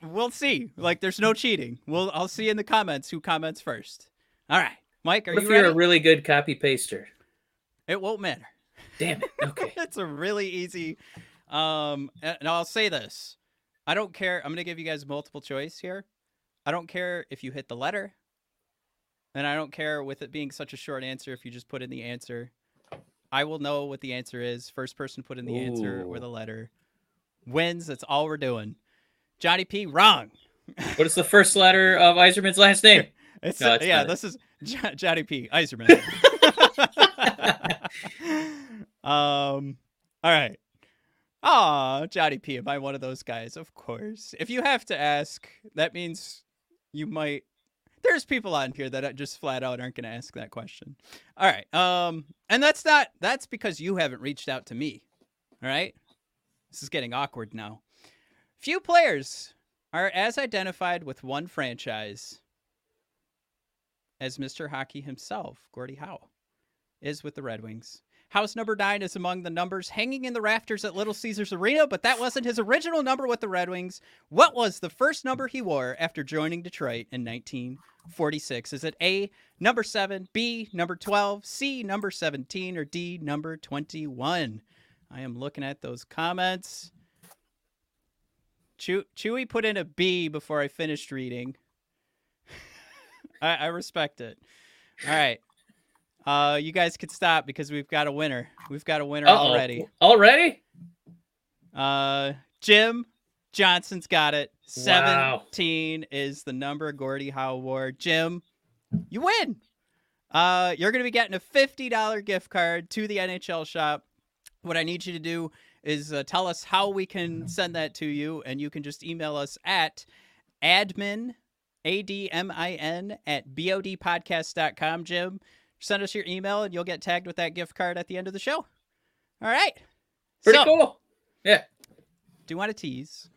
We'll see. Like, there's no cheating. We'll. I'll see in the comments who comments first. All right, Mike, are what if you you're a really good copy paster? it won't matter. Damn it. [laughs] Okay. it's a really easy. Um, and I'll say this: I don't care. I'm gonna give you guys multiple choice here. I don't care if you hit the letter, and I don't care with it being such a short answer if you just put in the answer. I will know what the answer is. First person put in the answer or the letter wins. That's all we're doing. Johnny P, wrong. what is the first letter of Yzerman's last name? [laughs] It's No, yeah. it. This is Jo- Johnny P. Yzerman. [laughs] [laughs] um. All right. Aw, Johnny P. Am I one of those guys? Of course. If you have to ask, that means you might. There's people on here that just flat out aren't going to ask that question. All right. Um. And that's not. That's because you haven't reached out to me. All right. This is getting awkward now. Few players are as identified with one franchise as Mr. Hockey himself, Gordie Howe, is with the Red Wings. Howe's number nine is among the numbers hanging in the rafters at Little Caesars Arena, but that wasn't his original number with the Red Wings. What was the first number he wore after joining Detroit in 1946? Is it A, number seven, B, number 12, C, number 17, or D, number 21? I am looking at those comments. Chew- Chewy put in a B before I finished reading. [laughs] I, I respect it. All right. Uh, you guys could stop because we've got a winner. We've got a winner Uh-oh. already. Already? Uh, Jim Johnson's got it. Wow. 17 is the number Gordie Howe wore. Jim, you win. Uh, you're going to be getting a $50 gift card to the NHL shop. What I need you to do is uh, tell us how we can send that to you, and you can just email us at admin, A-D-M-I-N, at bodpodcast.com, Jim. Send us your email, and you'll get tagged with that gift card at the end of the show. All right. Pretty So- cool. Yeah. do you want to tease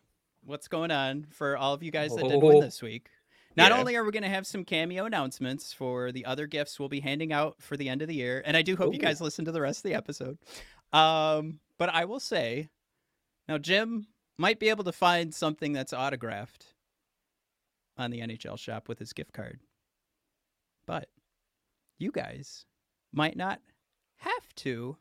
what's going on for all of you guys that did win Oh. this week? Not Yeah. only are we going to have some cameo announcements for the other gifts we'll be handing out for the end of the year, and I do hope you guys listen to the rest of the episode. Um, but I will say, now Jim might be able to find something that's autographed on the NHL shop with his gift card, but you guys might not have to.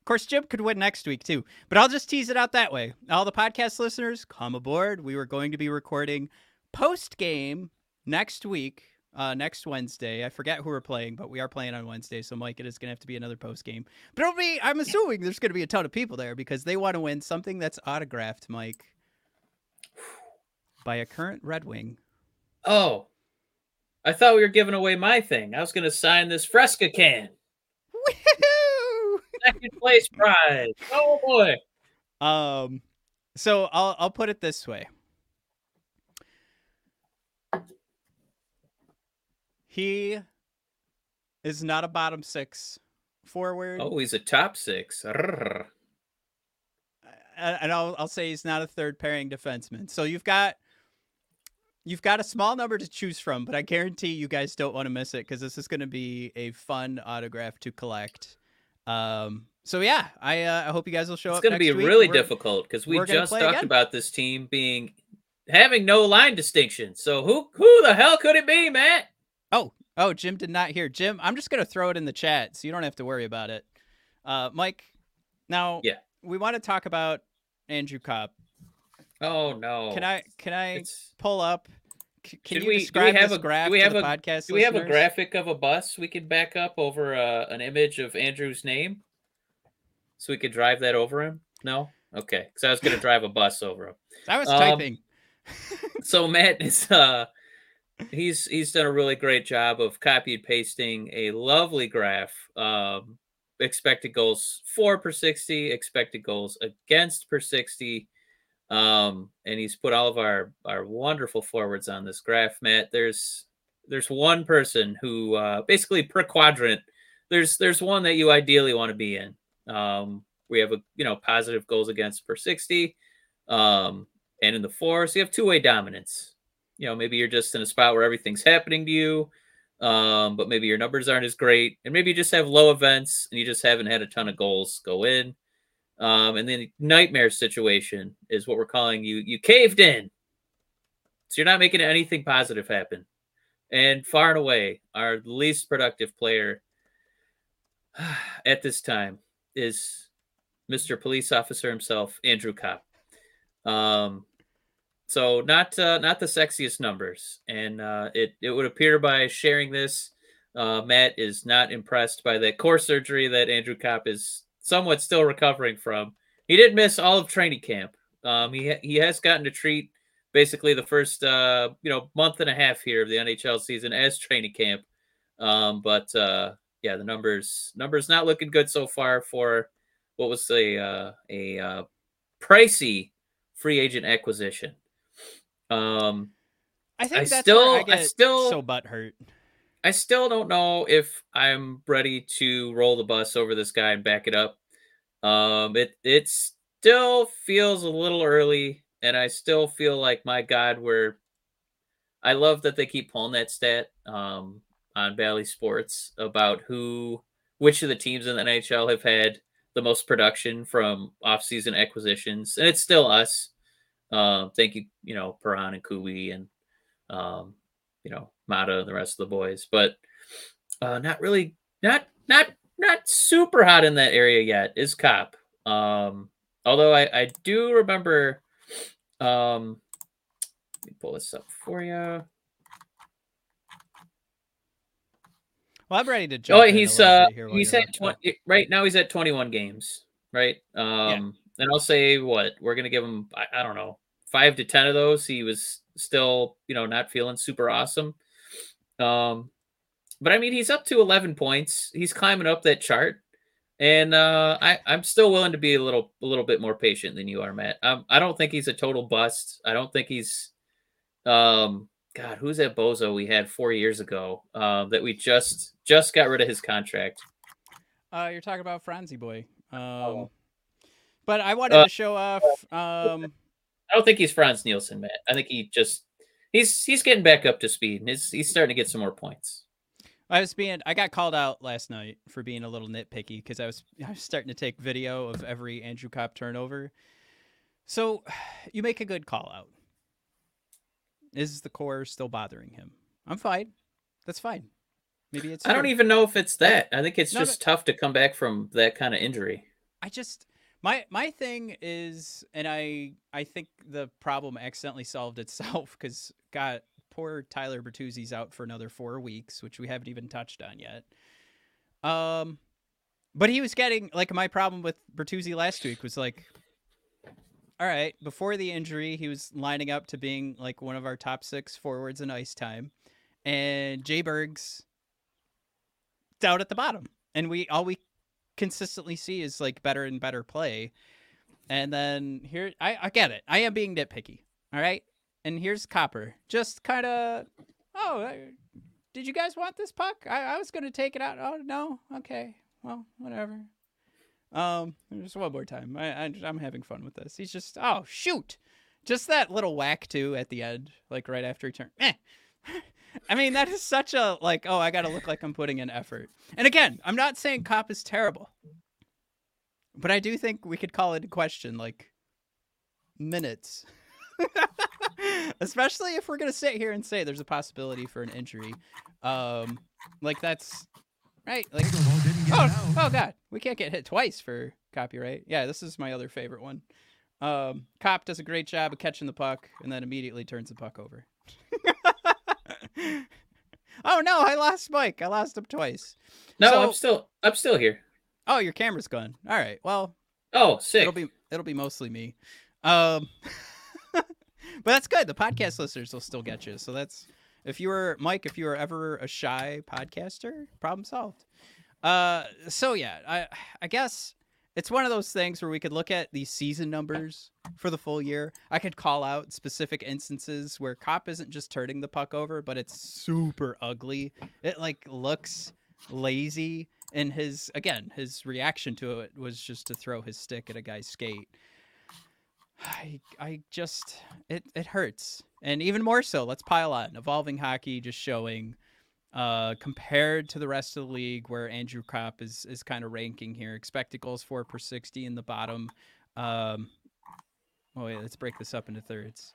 Of course, Jim could win next week too, but I'll just tease it out that way. All the podcast listeners, come aboard. We were going to be recording post game next week, uh, next Wednesday. I forget who we're playing, but we are playing on Wednesday, so Mike, it is going to have to be another post game. But it'll be. I'm assuming there's going to be a ton of people there because they want to win something that's autographed, Mike, by a current Red Wing. Oh. I thought we were giving away my thing. I was going to sign this Fresca can. Woohoo! [laughs] Second place prize. Oh boy. Um, so I'll I'll put it this way. He is not a bottom six forward, Oh, he's a top six. And I'll I'll say he's not a third pairing defenseman. So you've got you've got a small number to choose from, but I guarantee you guys don't want to miss it because this is going to be a fun autograph to collect. Um, so yeah, I uh, I hope you guys will show It's up. It's going to be week. really We're- difficult because we just talked again. about this team being having no line distinction. So who who the hell could it be, Matt? Oh, oh, Jim did not hear. Jim, I'm just gonna throw it in the chat so you don't have to worry about it. Uh, Mike, now Yeah. we want to talk about Andrew Copp. Oh no. Can I can I It's, pull up? c- Can Should you we- we describe have this a- do graph we to have a- podcast? do we have a graphic of a bus we could back up over uh, an image of Andrew's name, so we could drive that over him? No. Okay, because I was going to drive a bus over him. [laughs] I was um, typing. [laughs] so Matt is uh he's he's done a really great job of copy and pasting a lovely graph. Um expected goals for per 60, expected goals against per 60. Um and he's put all of our our wonderful forwards on this graph, Matt. There's there's one person who uh basically per quadrant there's there's one that you ideally want to be in. Um we have a you know positive goals against per 60. Um and in the four, so you have two-way dominance. You know, maybe you're just in a spot where everything's happening to you, um, but maybe your numbers aren't as great, and maybe you just have low events and you just haven't had a ton of goals go in. Um, and then nightmare situation is what we're calling you. You caved in, so you're not making anything positive happen. And far and away, our least productive player [sighs] at this time is Mr. Police Officer himself, Andrew Copp. Um, so not uh, not the sexiest numbers, and uh, it it would appear by sharing this, uh, Matt is not impressed by that core surgery that Andrew Copp is somewhat still recovering from. He did miss all of training camp. Um, he ha- he has gotten to treat basically the first uh, you know month and a half here of the NHL season as training camp. Um, but uh, yeah, the numbers numbers not looking good so far for what was a uh, a uh, pricey free agent acquisition. Um, I think I that's still- I I still- so butthurt. I still don't know if I'm ready to roll the bus over this guy and back it up. Um, it it still feels a little early, and I still feel like my God, we're. I love that they keep pulling that stat um, on Bally Sports about who, which of the teams in the NHL have had the most production from offseason acquisitions, and it's still us. Um, thank you, you know, Perron and Kubi and um, you know, Maatta and the rest of the boys, but uh, not really, not not not super hot in that area yet. Is Copp? Um, although I I do remember Um, let me pull this up for you. Well, I'm ready to jump. Oh, he's uh bit here while he's at 20 right now he's at 21 games, right? Um and I'll say what we're gonna give him I, I don't know, five to ten of those. He was still, you know, not feeling super awesome. Um but I mean he's up to 11 points. He's climbing up that chart. And uh I, I'm still willing to be a little a little bit more patient than you are, Matt. Um, I don't think he's a total bust. I don't think he's um God, who's that bozo we had four years ago uh, that we just just got rid of his contract? Uh, you're talking about Franzi boy. Um, Oh. but I wanted Uh, to show off. Um, I don't think he's Frans Nielsen, Matt. I think he just he's he's getting back up to speed and he's he's starting to get some more points. I was being. I got called out last night for being a little nitpicky because I was. I was starting to take video of every Andrew Copp turnover. So, you make a good call out. Is the core still bothering him? I'm fine. That's fine. Maybe it's. I don't even know if it's that. I think it's No, no. just tough to come back from that kind of injury. I just my my thing is, and I I think the problem accidentally solved [laughs] itself because God, poor Tyler Bertuzzi's out for another four weeks, which we haven't even touched on yet. Um, but he was getting like my problem with Bertuzzi last week was like, all right, before the injury, he was lining up to being like one of our top six forwards in ice time, and Jay Berg's down at the bottom, and we all we consistently see is like better and better play. And then here, I, I get it. I am being nitpicky. All right. And here's Copper. Just kind of, oh, did you guys want this puck? I, I was going to take it out. Oh, no. Okay. Well, whatever. Um, just one more time. I, I, I'm having fun with this. He's just, oh, shoot. Just that little whack, too, at the end, like right after he turned. Eh. I mean, that is such a, like, oh, I got to look like I'm putting in effort. And again, I'm not saying Copp is terrible, but I do think we could call it a question like minutes. [laughs] Especially if we're gonna sit here and say there's a possibility for an injury. Um, like that's right. Like Pickleball didn't get it oh, oh god, we can't get hit twice for copyright. Yeah, this is my other favorite one. Um, Copp does a great job of catching the puck and then immediately turns the puck over. [laughs] [laughs] oh no, I lost Mike. I lost him twice. No, So- I'm still I'm still here. Oh, your camera's gone. All right. Well, Oh, sick. it'll be it'll be mostly me. Um, [laughs] but that's good. The podcast listeners will still get you. So that's if you were Mike, if you were ever a shy podcaster, problem solved. Uh, so yeah, I I guess it's one of those things where we could look at these season numbers for the full year. I could call out specific instances where Copp isn't just turning the puck over, but it's super ugly. It like looks lazy and his again his reaction to it was just to throw his stick at a guy's skate i i just it it hurts and even more so let's pile on evolving hockey just showing uh compared to the rest of the league where andrew Copp is is kind of ranking here expected goals for per 60 in the bottom um oh wait let's break this up into thirds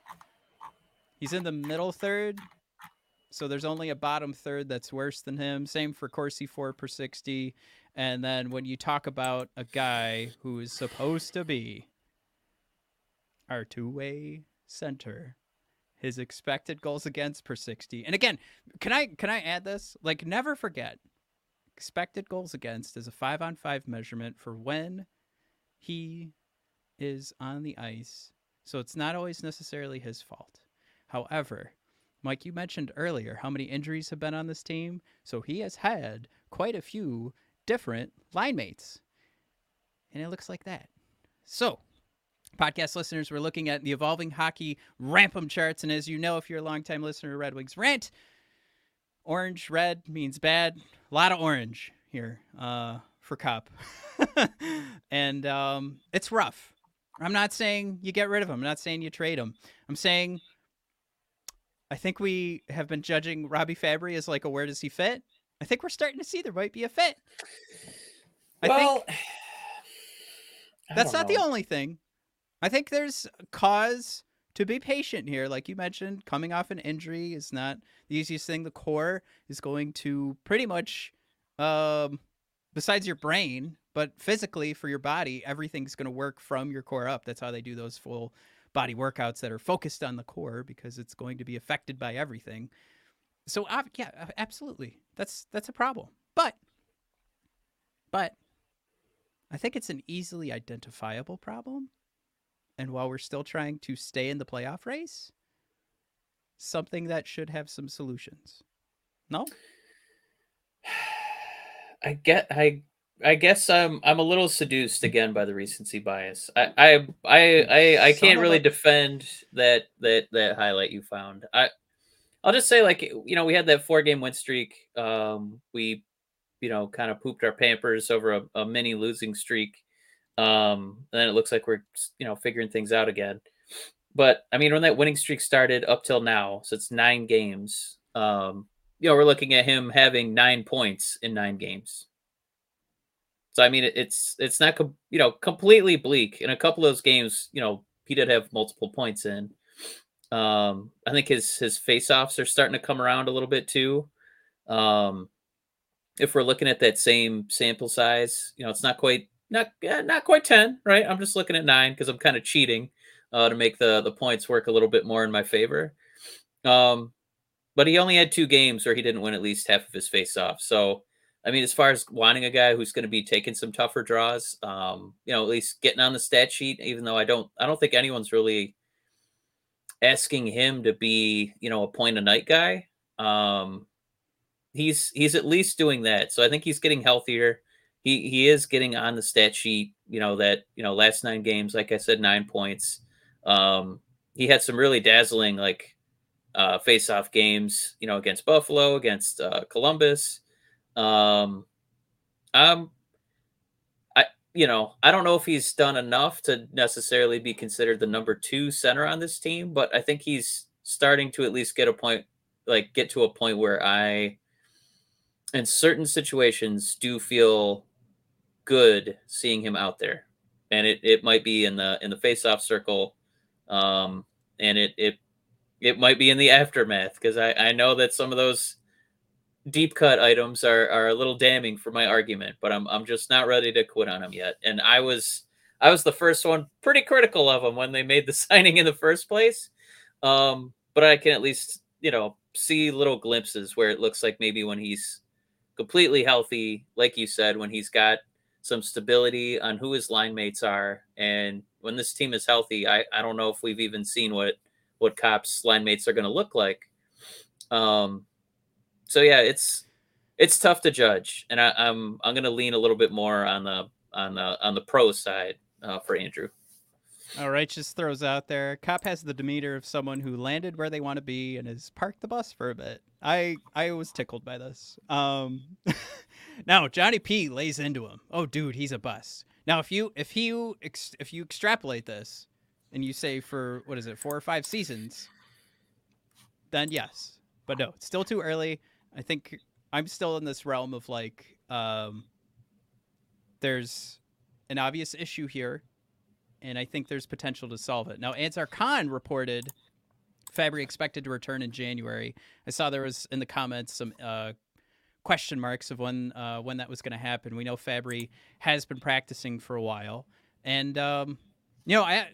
he's in the middle third so there's only a bottom third that's worse than him. Same for Corsi for per 60. And then when you talk about a guy who is supposed to be our two way center, his expected goals against per 60. And again, can I can I add this? Like never forget expected goals against is a 5 on 5 measurement for when he is on the ice. So it's not always necessarily his fault. However, Mike, you mentioned earlier how many injuries have been on this team. So he has had quite a few different line mates. And it looks like that. So, podcast listeners, we're looking at the evolving hockey RAPM charts. And as you know, if you're a longtime listener to Red Wings Rant, orange, red means bad. A lot of orange here uh, for Copp. [laughs] and um, it's rough. I'm not saying you get rid of him. I'm not saying you trade him. I'm saying I think we have been judging Robby Fabbri as like a where does he fit? I think we're starting to see there might be a fit. I well, [sighs] think that's not the only thing. I think there's cause to be patient here. Like you mentioned, coming off an injury is not the easiest thing. The core is going to pretty much, um, besides your brain, but physically for your body, everything's going to work from your core up. That's how they do those full body workouts that are focused on the core because it's going to be affected by everything. So uh, yeah, absolutely, that's that's a problem. But but I think it's an easily identifiable problem. And while we're still trying to stay in the playoff race, something that should have some solutions. No? [sighs] I get I I guess I'm I'm a little seduced again by the recency bias. I I I I, I can't really defend that that that highlight you found. I I'll just say like you know we had that four game win streak. Um, we you know kind of pooped our pampers over a, a mini losing streak. Um, and then it looks like we're you know figuring things out again. But I mean when that winning streak started up till now, so it's nine games. Um, you know we're looking at him having nine points in nine games so I mean, it's it's not you know completely bleak. In a couple of those games, you know, he did have multiple points in. Um, I think his his faceoffs are starting to come around a little bit too. Um, if we're looking at that same sample size, you know, it's not quite not not quite ten, right? I'm just looking at nine because I'm kind of cheating uh, to make the the points work a little bit more in my favor. Um, but he only had two games where he didn't win at least half of his face off so I mean, as far as wanting a guy who's going to be taking some tougher draws, um, you know, at least getting on the stat sheet, even though I don't, I don't think anyone's really asking him to be, you know, a point a night guy. Um, he's he's at least doing that, so I think he's getting healthier. He he is getting on the stat sheet. You know that you know last nine games, like I said, nine points. Um, he had some really dazzling like uh, face-off games. You know, against Buffalo, against uh, Columbus. Um, um, I you know I don't know if he's done enough to necessarily be considered the number two center on this team, but I think he's starting to at least get a point, like get to a point where I, in certain situations, do feel good seeing him out there, and it it might be in the in the face-off circle, um, and it it it might be in the aftermath because I I know that some of those deep cut items are, are a little damning for my argument, but I'm I'm just not ready to quit on him yet. And I was I was the first one pretty critical of him when they made the [laughs] signing in the first place. Um, but I can at least you know see little glimpses where it looks like maybe when he's completely healthy, like you said, when he's got some stability on who his line mates are, and when this team is healthy, I, I don't know if we've even seen what what Copp's line mates are going to look like. Um, so yeah, it's it's tough to judge, and I, am I'm, I'm going to lean a little bit more on the on the on the pro side uh, for Andrew. All right, just throws out there. Copp has the demeanor of someone who landed where they want to be and has parked the bus for a bit. I I was tickled by this. Um, [laughs] now Johnny P lays into him. Oh, dude, he's a bus. Now, if you if you if you extrapolate this and you say for what is it four or five seasons, then yes. But no, it's still too early. I think I'm still in this realm of like, um, there's an obvious issue here, and I think there's potential to solve it. Now, Ansar Khan reported Fabbri expected to return in January. I saw there was in the comments some uh, question marks of when uh, when that was going to happen. We know Fabbri has been practicing for a while, and um, you know, I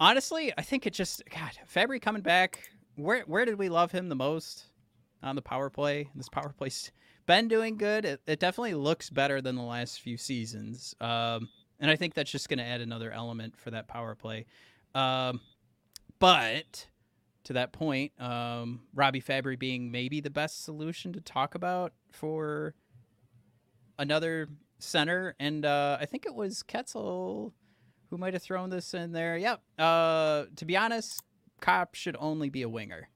honestly I think it just God Fabbri coming back. Where where did we love him the most? on the power play. This power play's been doing good. It, it definitely looks better than the last few seasons. Um, and I think that's just going to add another element for that power play. Um, but to that point, um, Robby Fabbri being maybe the best solution to talk about for another center. And uh, I think it was Ketzel who might have thrown this in there. Yep. Uh, to be honest, Copp should only be a winger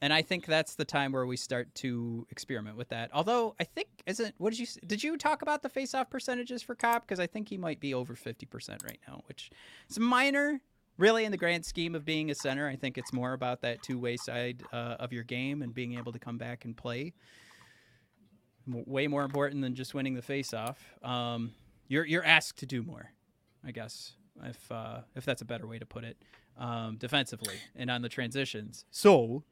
and I think that's the time where we start to experiment with that. Although I think isn't what did you did you talk about the face-off percentages for Copp? Because I think he might be over fifty percent right now, which is minor, really, in the grand scheme of being a center. I think it's more about that two-way side uh, of your game and being able to come back and play. Way more important than just winning the face-off. Um, you're you're asked to do more, I guess, if uh, if that's a better way to put it, um, defensively and on the transitions. So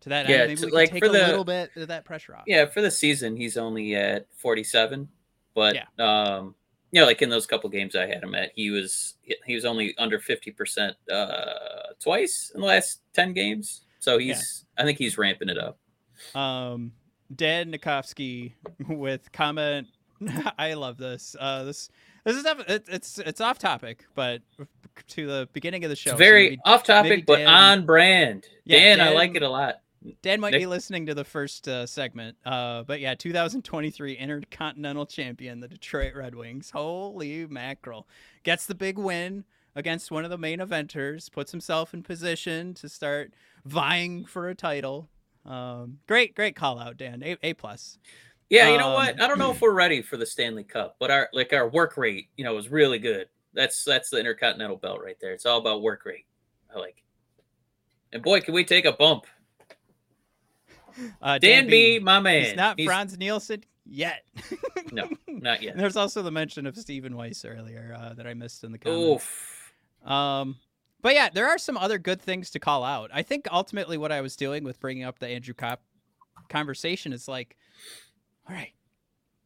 to that yeah, end. Maybe to, we like take for a the, little bit of that pressure off. Yeah, for the season, he's only at 47, but yeah. um, you know, like in those couple games I had him at, he was he was only under fifty percent uh, twice in the last ten games. So he's I think he's ramping it up. Um, Dan Nikovsky with comment. [laughs] I love this. Uh, this this is it, it's it's off topic, but to the beginning of the show. It's so very maybe off topic, but Dan- on brand. Yeah, Dan, I like it a lot. Dan might Nick- be listening to the first uh, segment. Uh, but yeah, 2023 Intercontinental Champion, the Detroit Red Wings. Holy mackerel! Gets the big win against one of the main eventers. Puts himself in position to start vying for a title. Um, great, great call out, Dan. A, a plus. Yeah, you know Um, what? I don't know if [clears throat] we're ready for the Stanley Cup, but our like our work rate, you know, was really good. That's that's the Intercontinental Belt right there. It's all about work rate. I like. it. And boy, can we take a bump? Uh, Dan B, my man. He's not He's- Frans Nielsen yet. [laughs] No, not yet. And there's also the mention of Stephen Weiss earlier uh, that I missed in the comments. Oof. Um, but yeah, there are some other good things to call out. I think ultimately what I was doing with bringing up the Andrew Copp conversation is like, all right,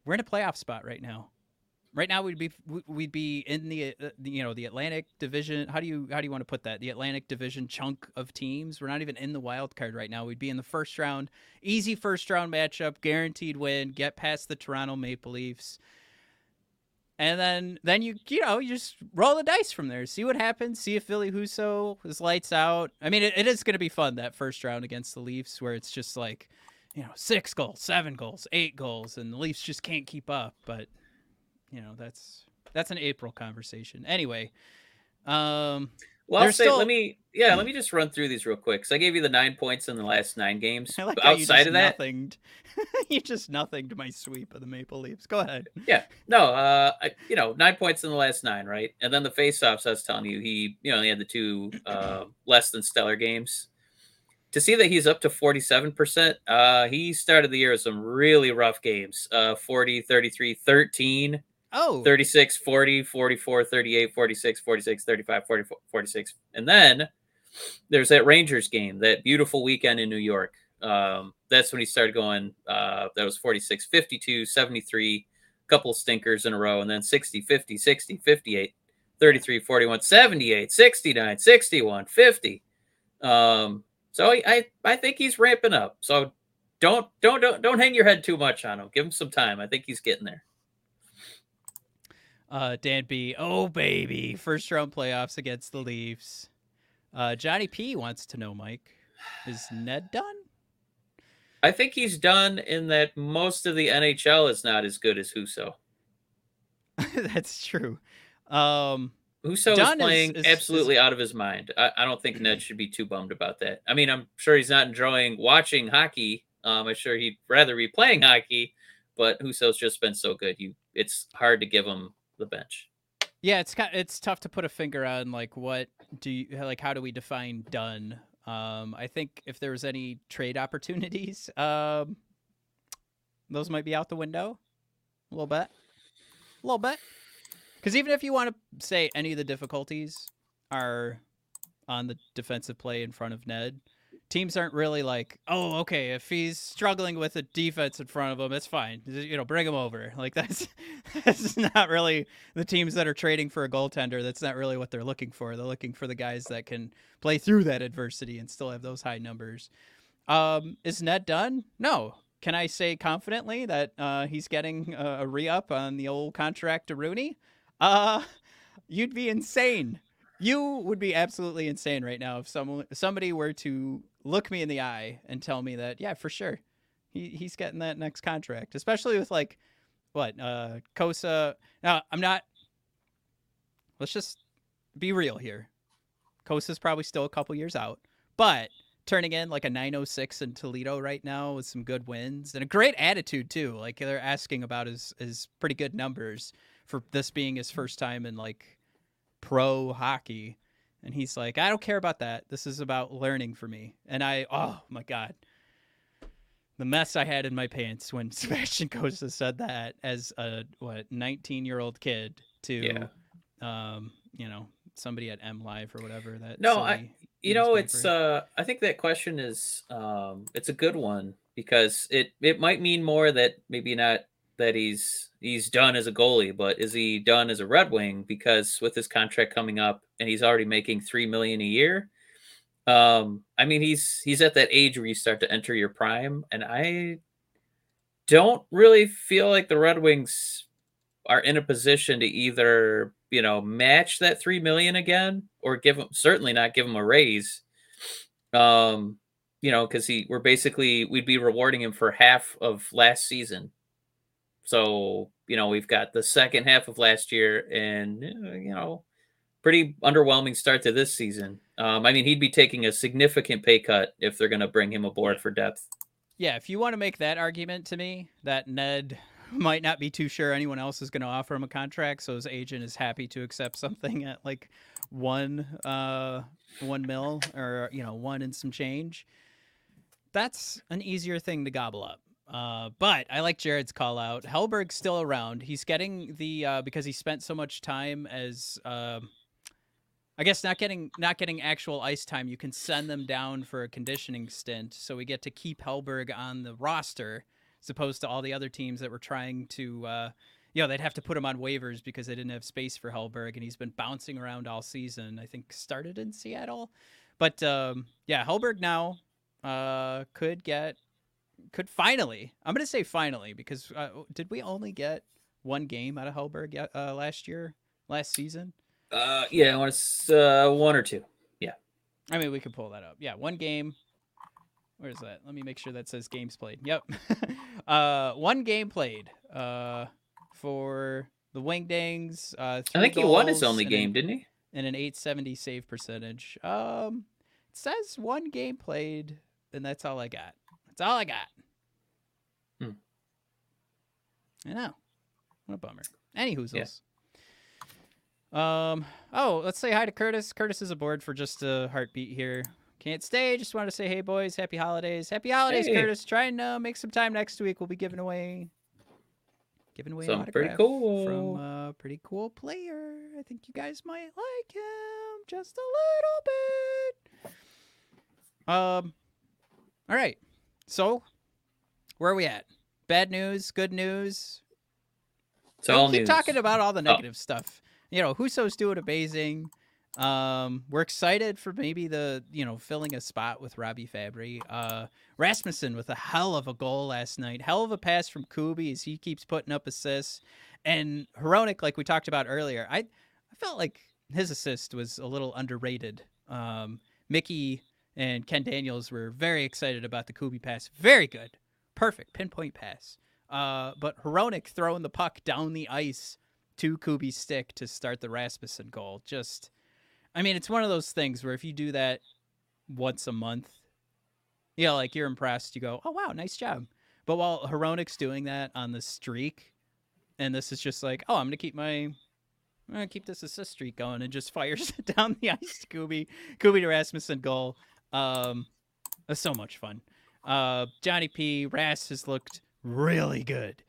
we're in a playoff spot right now. Right now, we'd be we'd be in the uh, you know the Atlantic Division. How do you how do you want to put that? The Atlantic Division chunk of teams. We're not even in the wild card right now. We'd be in the first round, easy first round matchup, guaranteed win, get past the Toronto Maple Leafs and then then you you know you just roll the dice from there see what happens see if Ville Husso is lights out I mean it, it is going to be fun that first round against the Leafs where it's just like you know six goals seven goals eight goals and the Leafs just can't keep up but you know that's that's an April conversation anyway um Well, I'll say, still- let me, yeah, let me just run through these real quick. Because I gave you the nine points in the last nine games. [laughs] Like But how you outside just of that, nothinged. [laughs] you just nothinged my sweep of the Maple Leafs go ahead yeah, no, uh, I, you know, nine points in the last nine, right? And then the face-offs, I was telling you, he, you know, he had the two [clears throat] uh, less than stellar games. To see that he's up to 47%, uh, he started the year with some really rough games. Uh, 40, 33, 13, oh 36, 40, 44, 38, 46, 46, 35, 44, 46. And then there's that Rangers game, that beautiful weekend in New York. Um, that's when he started going. Uh, that was 46, 52, 73, couple stinkers in a row, and then 60, 50, 60, 58, 33, 41, 78, 69, 61, 50. Um, so I, I, I think he's ramping up. So don't, don't, don't, don't hang your head too much on him. Give him some time. I think he's getting there. Uh, Dan B. Oh baby, first round playoffs against the Leafs. Uh, Johnny P wants to know, Mike, is Ned done? I think he's done in that most of the NHL is not as good as Husso. [laughs] That's true. Um, Husso is is- playing is- is- absolutely out of his mind. I, I don't think Ned should be too bummed about that. I mean, I'm sure he's not enjoying watching hockey. Um, I'm sure he'd rather be playing hockey, but Husso's just been so good. You, it's hard to give him the bench. yeah, it's kind of, it's tough to put a finger on like what do you like how do we define done? Um, I think if there was any trade opportunities, um, those might be out the window a little bit, a little bit. Because even if you want to say any of the difficulties are on the defensive play in front of Ned, teams aren't really like, oh, okay, if he's struggling with a defense in front of him, it's fine. You know, bring him over. [laughs] Like that's [laughs] that's not really the teams that are trading for a goaltender. That's not really what they're looking for. They're looking for the guys that can play through that adversity and still have those high numbers. Um, is Ned done? No. Can I say confidently that uh, he's getting a, a re-up on the old contract to Rooney? Uh, [laughs] you'd be insane. You would be absolutely insane right now if someone somebody were to look me in the eye and tell me that, yeah, for sure, he he's getting that next contract, especially with like what uh Cossa. Now I'm not. Let's just be real here. Cossa's probably still a couple years out, but turning in like a 906 in Toledo right now with some good wins and a great attitude too. Like they're asking about his his pretty good numbers for this being his first time in like pro hockey. And he's like, I don't care about that. This is about learning for me. And I, oh my God. The mess I had in my pants when [laughs] Sebastian Cossa said that as a, what, 19 year old kid to, Yeah. um, you know, somebody at MLive or whatever. That No, I- You know, it's. Uh, I think that question is. Um, it's a good one because it it might mean more that maybe not that he's he's done as a goalie, but is he done as a Red Wing? Because with his contract coming up and he's already making three million a year. Um, I mean he's he's at that age where you start to enter your prime, and I don't really feel like the Red Wings are in a position to either you know match that three million again or give him certainly not give him a raise. Um, you know, because he we're basically we'd be rewarding him for half of last season. So you know we've got the second half of last year and uh, you know pretty underwhelming start to this season. Um, I mean he'd be taking a significant pay cut if they're going to bring him aboard for depth. Yeah, if you want to make that argument to me that Ned [laughs] might not be too sure anyone else is going to offer him a contract, so his agent is happy to accept [laughs] something at like one uh one mil or you know one and some change that's an easier thing to gobble up. Uh, but I like Jared's call out. Hellberg's still around. He's getting the uh, because he spent so much time as uh, I guess not getting not getting actual ice time. You can send them down for a conditioning stint, so we get to keep Hellberg on the roster, as opposed to all the other teams that were trying to. Uh, you know, they'd have to put him on waivers because they didn't have space for Hellberg, and he's been bouncing around all season. I think started in Seattle, but um, yeah, Hellberg now uh, could get could finally. I'm gonna say finally because uh, did we only get one game out of Hellberg uh, last year, last season? Uh, yeah, I want to uh, one or two. Yeah, I mean we could pull that up. Yeah, one game. Where's that? Let me make sure that says games played. Yep, [laughs] uh, one game played. Uh, for the Wingdings. Uh, I think he won his only game, an, didn't he? And an 870 save percentage. Um, it says one game played and that's all I got. That's all I got. I know. What a bummer. Any hoozles. Yeah. Um. Oh, let's say hi to Curtis. Curtis is aboard for just a heartbeat here. Can't stay. Just wanted to say, hey boys, happy holidays. Happy holidays, hey. Curtis. Try and uh, make some time next week. We'll be giving away, giving away some pretty cool from a pretty cool player. I think you guys might like him just a little bit. Um. All right. So, where are we at? Bad news, good news. It's all keep news. talking about all the negative oh. stuff. You know, Husso's doing amazing. Um, we're excited for maybe the you know filling a spot with Robby Fabbri. Uh, Rasmussen with a hell of a goal last night. Hell of a pass from Kubi as he keeps putting up assists. And Hronek, like we talked about earlier, I I felt like his assist was a little underrated. Um, Mickey and Ken Daniels were very excited about the Kubi pass. Very good. Perfect. Pinpoint pass. Uh, but Hronek throwing the puck down the ice to Kubi's stick to start the Rasmussen goal. Just, I mean, it's one of those things where if you do that once a month, yeah, like you're impressed. You go, oh, wow, nice job. But while Hronek's doing that on the streak, and this is just like, oh, I'm to keep my I'm gonna keep this assist streak going and just [laughs] fires it down the ice to Kubi. Kubi to Rasmussen goal. Um, that's so much fun. Uh, Johnny P. Ras has looked really good.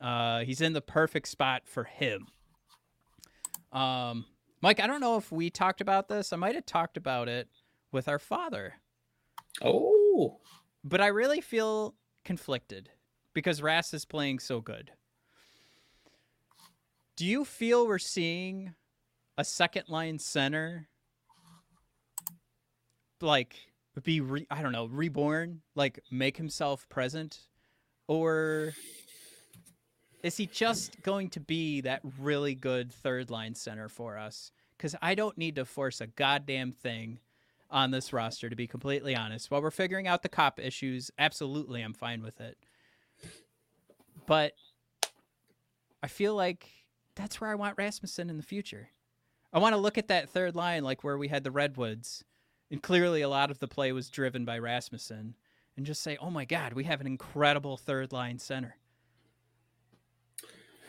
Uh, he's in the perfect spot for him. Um, Mike, I don't know if we talked about this. I might have talked about it with our father. Oh. But I really feel conflicted because Ras is playing so good. Do you feel we're seeing a second line center like be re- I don't know reborn, like make himself present, or is he just going to be that really good third line center for us? Because I don't need to force a goddamn thing on this roster, to be completely honest. While we're figuring out the Copp issues, absolutely, I'm fine with it. But I feel like that's where I want Rasmussen in the future. I want to look at that third line like where we had the Redwoods and clearly a lot of the play was driven by Rasmussen, and just say, "Oh my God, we have an incredible third line center."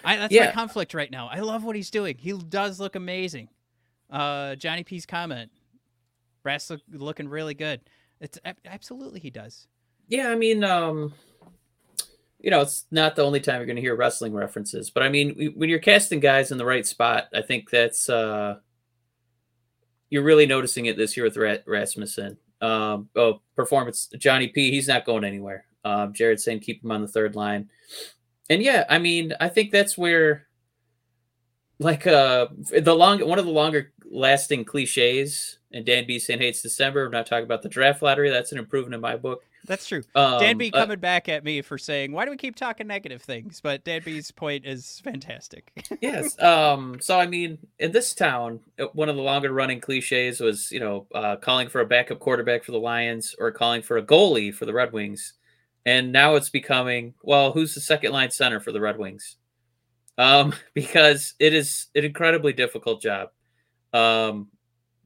I, that's yeah. my conflict right now. I love what he's doing. He does look amazing. Uh, Johnny P's comment, Ras look, looking really good. It's absolutely he does. Yeah, I mean, um, you know, it's not the only time you're going to hear wrestling references, but I mean, when you're casting guys in the right spot, I think that's uh, you're really noticing it this year with Rasmussen. Um, oh, performance, Johnny P. He's not going anywhere. Um, Jared saying keep him on the third line. and yeah, I mean, I think that's where like uh the long one of the longer lasting cliches and Dan B saying hates December. We're not talking about the draft lottery. That's an improvement in my book. That's true. Um, Dan B uh, coming back at me for saying, "Why do we keep talking negative things?" But Dan B's point is fantastic. [laughs] yes. Um. So I mean, in this town, uh, one of the longer running cliches was, you know, uh, calling for a backup quarterback for the Lions or calling for a goalie for the Red Wings, and now it's becoming, well, who's the second line center for the Red Wings? Um, [laughs] because it is an incredibly difficult job. Um,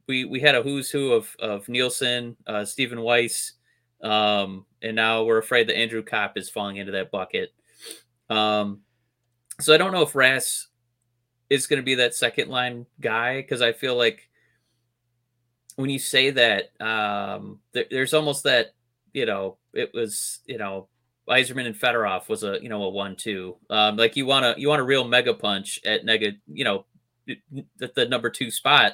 we we had a who's who of of Nielsen, uh, Stephen Weiss, um, and now we're afraid that Andrew Copp is falling into that bucket. Um, so I don't know if Rass is going to be that second line guy because I feel like when you say that, um, there, there's almost that you know it was you know Yzerman and Fedorov was a you know a one-two. Um, like you want to you want a real mega punch at nega you know at the number two spot.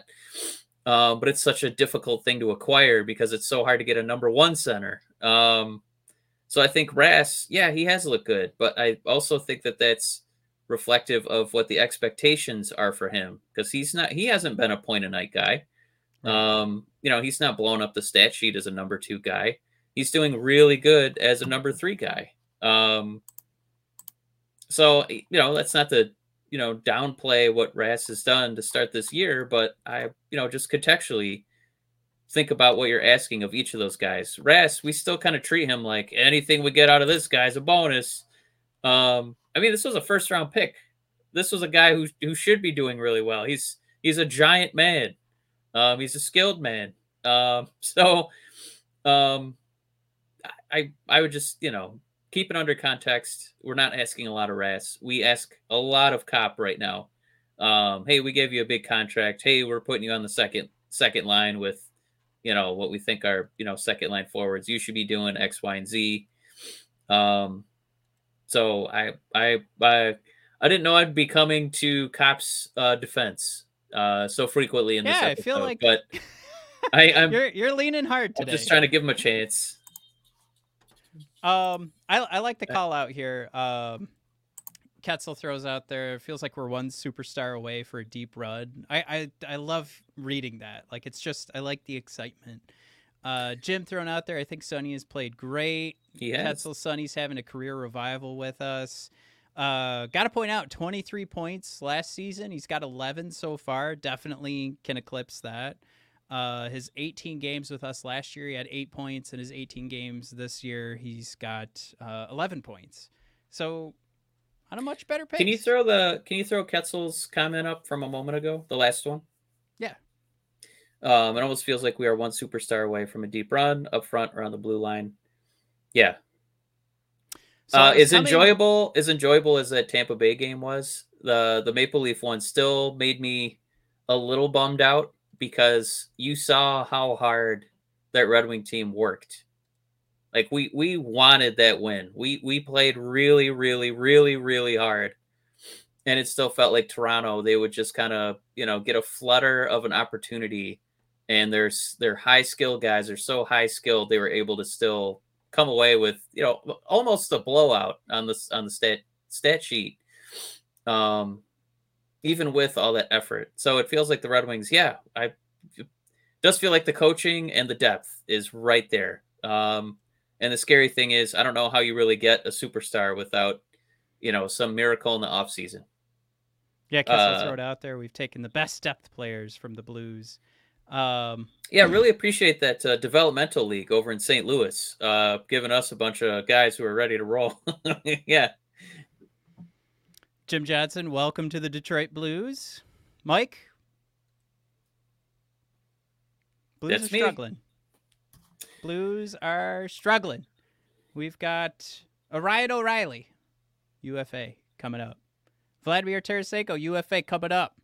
Um, but it's such a difficult thing to acquire because it's so hard to get a number one center. Um, so I think Rass, yeah, he has looked good, but I also think that that's reflective of what the expectations are for him because he's not he hasn't been a point a night guy. Um, you know, he's not blown up the stat sheet as a number two guy. He's doing really good as a number three guy. Um, so you know, that's not the you know downplay what Rass has done to start this year, but I you know just contextually think about what you're asking of each of those guys. Ras, we still kind of treat him like anything we get out of this guy's a bonus. Um, I mean, this was a first round pick. This was a guy who who should be doing really well. He's he's a giant man. Um, he's a skilled man. Um, [laughs] so um, I I would just you know keep it under context. We're not asking a lot of Rass. We ask a lot of Copp right now. Um, hey, we gave you a big contract. Hey, we're putting you on the second second line with, you know, what we think are you know second line forwards. You should be doing X, Y, and Z. Um, so I I I I didn't know I'd be coming to Copp's uh, defense uh, so frequently in this yeah, I feel like but [laughs] I, I'm you're you're leaning hard today. I'm just trying to give him a chance. Um, I I like the call out here. Um, Ketzel throws out there. Feels like we're one superstar away for a deep run. I I I love reading that. Like it's just I like the excitement. Uh, Jim thrown out there. I think Sonny has played great. He has. Ketzel Sonny's having a career revival with us. Uh, got to point out 23 points last season. He's got 11 so far. Definitely can eclipse that. Uh, his 18 games with us last year, he had eight points. In his 18 games this year, he's got uh, 11 points. So on a much better pace. Can you throw the Can you throw Ketzel's comment up from a moment ago, the last one? Yeah. Um, it almost feels like we are one superstar away from a deep run up front around the blue line. Yeah. So uh, as coming- enjoyable as enjoyable as that Tampa Bay game was, the the Maple Leaf one still made me a little bummed out because you saw how hard that Red Wing team worked. Like we we wanted that win. We we played really really really really hard. And it still felt like Toronto they would just kind of, you know, get a flutter of an opportunity and there's their high skill guys are so high skilled they were able to still come away with, you know, almost a blowout on this on the stat stat sheet. Um even with all that effort. So it feels like the Red Wings, yeah, I does feel like the coaching and the depth is right there. Um, and the scary thing is, I don't know how you really get a superstar without, you know, some miracle in the offseason. Yeah, Kessel uh, throw it out there. We've taken the best depth players from the Blues. Um, Yeah, really appreciate that uh, developmental league over in St. Louis, uh, giving us a bunch of guys who are ready to roll. [laughs] yeah. Jim Johnson, welcome to the Detroit Blues. Mike, Blues That's are me. struggling. Blues are struggling. We've got Ryan O'Reilly, UFA, coming up. Vladimir Tarasenko, UFA, coming up.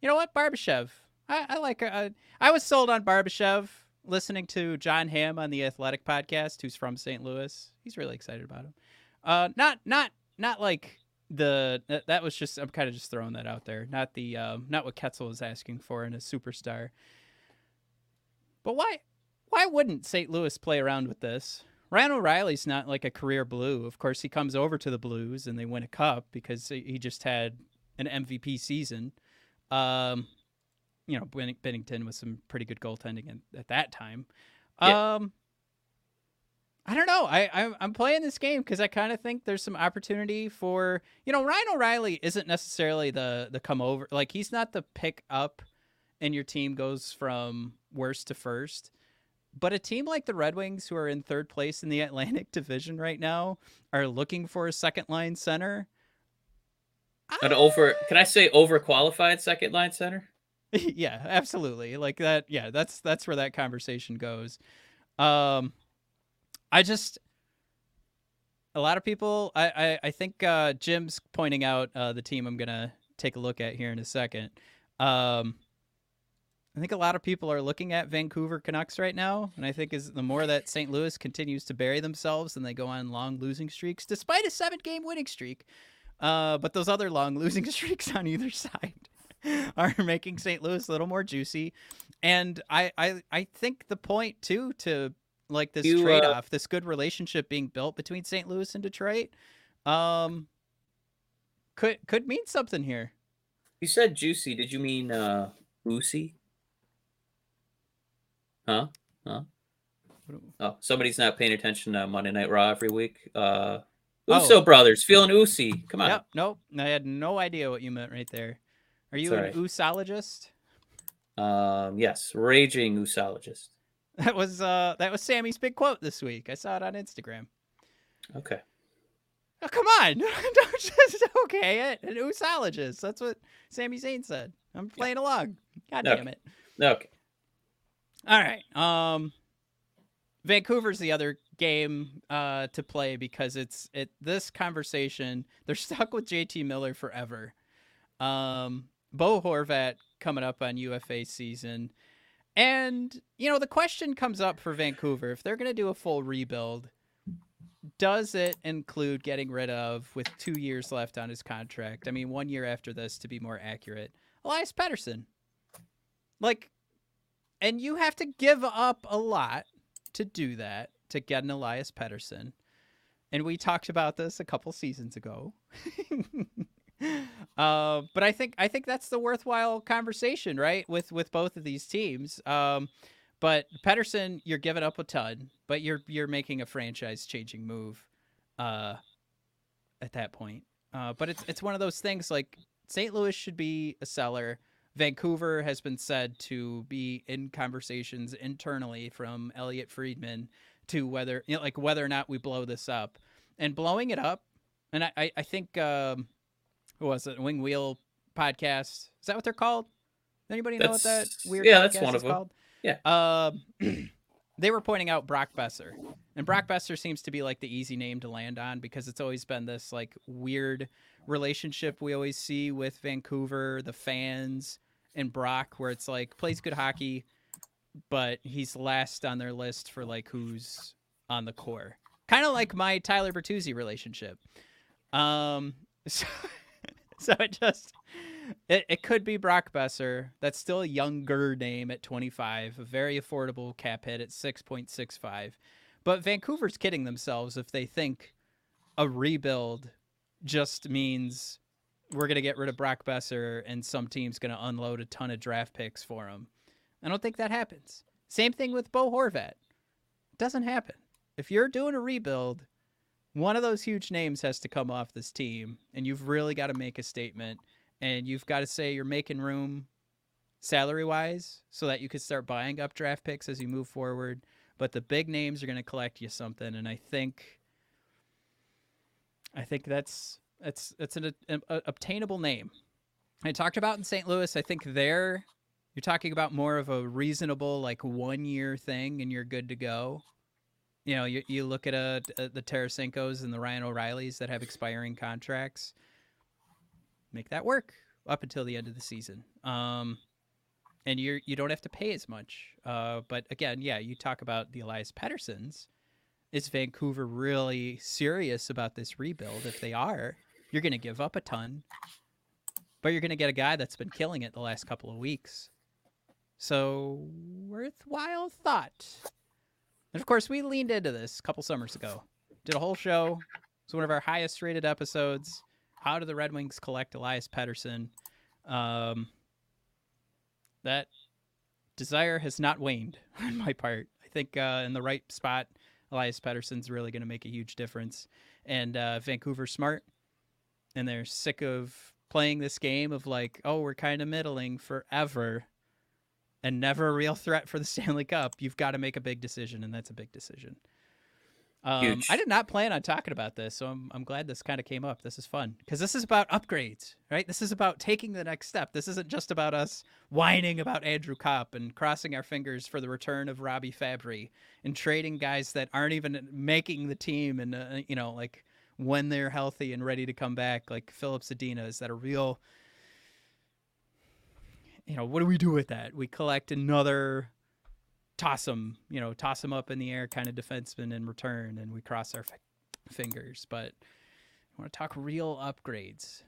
You know what? Barbashev. I, I like. I, I was sold on Barbashev listening to Jon Hamm on the Athletic podcast, who's from St. Louis. He's really excited about him. Uh, not, not, not like the that, that was just I'm kind of just throwing that out there. Not the um, not what Ketzel was asking for in a superstar. But why why wouldn't St. Louis play around with this? Ryan O'Reilly's not like a career blue. Of course, he comes over to the Blues and they win a cup because he just had an MVP season. Um, you know, Binnington with some pretty good goaltending at, at that time. Yeah. Um, I don't know. I I'm, I'm playing this game because I kind of think there's some opportunity for you know Ryan O'Reilly isn't necessarily the the come over like he's not the pick up, and your team goes from worst to first. But a team like the Red Wings, who are in third place in the [laughs] Atlantic Division right now, are looking for a second line center. An over, can I say overqualified second line center? [laughs] yeah, absolutely. Like that. Yeah, that's that's where that conversation goes. Um, I just a lot of people. I I, I think uh, Jim's pointing out uh, the team I'm gonna take a look at here in a second. Um, I think a lot of people are looking at Vancouver Canucks right now, and I think is the more that St. Louis continues to bury themselves and they go on long losing streaks, despite a seven-game winning streak. Uh, but those other long [laughs] losing streaks on either side [laughs] are making St. Louis a little more juicy. And I, I, I think the point too to like this You, uh, trade off, this good relationship being built between St. Louis and Detroit, um, could could mean something here. You said juicy. Did you mean uh oozy? Huh? Huh? Oh, somebody's not paying attention to Monday Night Raw every week. Uh Oh. Brothers feeling oozy. Come on. Yep. Nope. I had no idea what you meant right there. Are you an Sorry. usologist? Um, yes, raging oosologist. [laughs] That was uh that was Sami's big quote this week. I saw it on Instagram. Okay. Oh, come on. [laughs] Don't just okay it. An usologist. That's what Sami Zayn said. I'm playing along. God Okay. damn it. Okay. All right. Um Vancouver's the other game uh to play because it's it this conversation they're [laughs] stuck with JT Miller forever. Um Bo Horvat coming up on UFA season. And you know the question comes up for Vancouver if they're going to do a full rebuild does it include getting rid of with 2 years left on his contract? I mean 1 year after this to be more accurate. Elias Pettersson. Like and you have to give up a lot to do that to get an Elias Pettersson. And we talked about this a couple seasons ago. [laughs] [laughs] uh, but I think I think that's the worthwhile conversation, right? With with both of these teams. Um, but Pettersson, you're giving up a ton, but you're you're making a franchise changing move uh, at that point. Uh, but it's it's one of those things like St. Louis should be a seller. Vancouver has been said to be in conversations internally from Elliotte Friedman to whether you know like whether or not we blow this up. And blowing it up, and I, I, I think um who was it, Wing Wheel podcast. Is that what they're called? Anybody know what that weird yeah, that's podcast one is of 'em. called? Yeah. Um [clears throat] they were pointing out Brock Boeser. And Brock Boeser seems to be like the easy name to land on because it's always been this like weird relationship we always see with Vancouver, the fans, and Brock, where it's like plays good hockey, but he's last on their list for like who's on the core. Kind of like my Tyler Bertuzzi relationship. Um, [laughs] so, [laughs] so it just it, it could be Brock Boeser. That's still a younger name at 25, a very affordable cap hit at 6.65. But Vancouver's kidding themselves if they think a rebuild just means we're going to get rid of Brock Boeser and some team's going to unload a ton of draft picks for him. I don't think that happens. Same thing with Bo Horvat. Doesn't happen. If you're doing a rebuild, one of those huge names has to come off this team, and you've really got to make a statement, and you've got to say you're making room salary wise so that you could start buying up draft picks as you move forward. But the big names are going to collect you something, and I think, I think that's that's that's an, a, a- obtainable name. I talked about in St. Louis. I think there, you're talking about more of a reasonable like one year thing, and you're good to go. You know, you, you look at a, a the Tarasenko's and the Ryan O'Reillys that have expiring contracts. Make that work up until the end of the season. Um, and you're you don't have to pay as much. Uh, but again, yeah, you talk about the Elias Petterssons. Is Vancouver really serious about this rebuild? If they are, you're going to give up a ton, but you're going to get a guy that's been killing it the last couple of weeks. So worthwhile thought. And of course, we leaned into this a couple summers ago. Did a whole show. It's one of our highest rated episodes. How do the Red Wings collect Elias Pettersson? Um, that desire has not waned [laughs] on my part. I think uh, in the right spot, Elias Pettersson's really going to make a huge difference. And uh, Vancouver's smart, and they're sick of playing this game of like, oh, we're kind of middling forever and never a real threat for the [laughs] Stanley Cup. You've got to make a big decision, and that's a big decision. Um. I did not plan on talking about this, so I'm, I'm glad this kind of came up. This is fun because this is about upgrades, right? This is about taking the next step. This isn't just about us whining about Andrew Copp and crossing our fingers for the return of Robby Fabbri and trading guys that aren't even making the team and, uh, you know, like when they're healthy and ready to come back, like Filip Zadina. Is that a real, you know, what do we do with that? We collect another toss them, you know, toss them up in the air kind of defenseman in return, and we cross our f- fingers. But I want to talk real upgrades.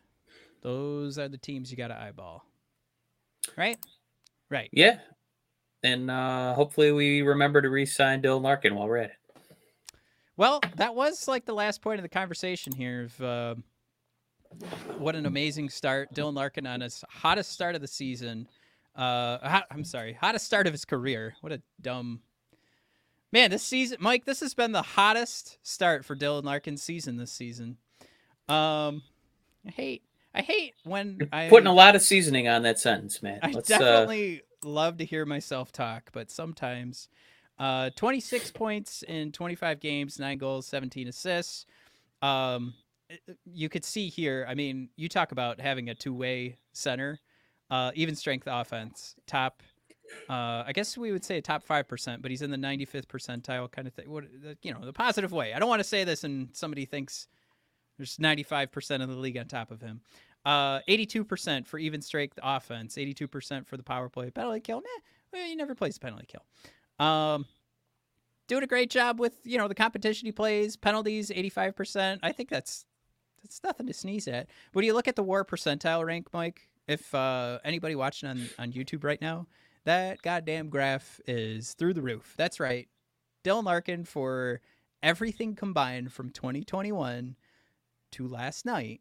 Those are the teams you got to eyeball, right? Right. Yeah. And uh, hopefully we remember to re-sign Dylan Larkin while we're at it. Well, that was like the last point of the conversation here. Of uh, what an amazing start, Dylan Larkin on his hottest start of the season. Uh, hot, I'm sorry, hottest start of his career. What a dumb man! This season, Mike, this has been the hottest start for Dylan Larkin's season this season. Um, I hate, I hate when I Putting a lot of seasoning on that sentence, man. I Let's, uh, definitely love to hear myself talk, but sometimes uh, 26 points in 25 games, nine goals, 17 assists. Um, you could see here. I mean, you talk about having a two-way center, uh, even strength offense, top. Uh, I guess we would say a top five percent, but he's in the 95th percentile kind of thing. What you know, the positive way. I don't want to say this and somebody thinks there's 95% of the league on top of him. Uh, 82% for even strength offense, 82% for the power play. Penalty kill, nah, well, he never plays a penalty kill. Um, doing a great job with you know the competition he plays. Penalties, 85%. I think that's that's nothing to sneeze at. When you look at the WAR percentile rank, Mike, if uh, anybody watching on on YouTube right now, that goddamn graph is through the roof. That's right, Dylan Larkin for everything combined from 2021 to last night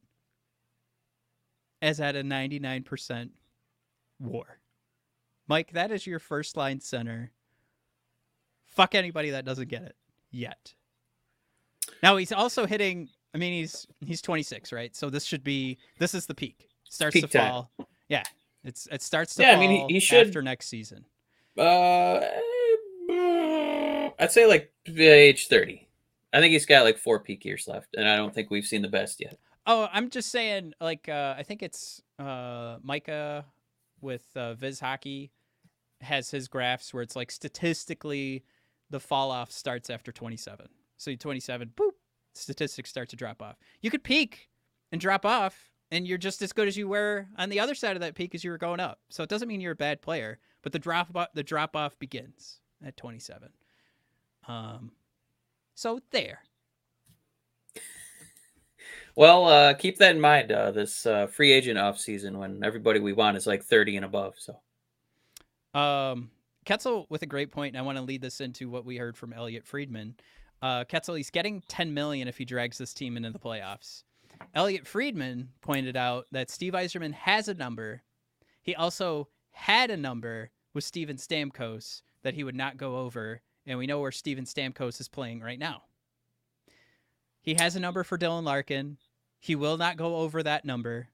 is at a 99% war. Mike, that is your first line center. Fuck anybody that doesn't get it yet. Now he's also hitting I mean he's he's 26, right? So this should be this is the peak. Starts Peak to time. fall. Yeah. It's it starts to Yeah, I mean, he- he should- after next season. Uh, I'd say like age 30. I think he's got like four peak years left, and I don't think we've seen the best yet. Oh, I'm just saying, like, uh, I think it's uh, Micah with uh, Viz Hockey has his graphs where it's like statistically the fall off starts after 27. So 27, boop, statistics start to drop off. You could peak and drop off, and you're just as good as you were on the other side of that peak as you were going up. So it doesn't mean you're a bad player, but the drop off, the drop off begins at 27. Um, so there. Well, uh, keep that in mind. Uh, this uh, free agent off season when everybody we want is like 30 and above. So Um, Ketzel with a great point, and I want to lead this into what we heard from Elliotte Friedman. Uh, Ketzel, he's getting 10 million if he drags this team into the playoffs. Elliotte Friedman pointed out that Steve Yzerman has a number. He also had a number with Steven Stamkos that he would not go over, and we know where Steven Stamkos is playing right now. He has a number for Dylan Larkin. He will not go over that number.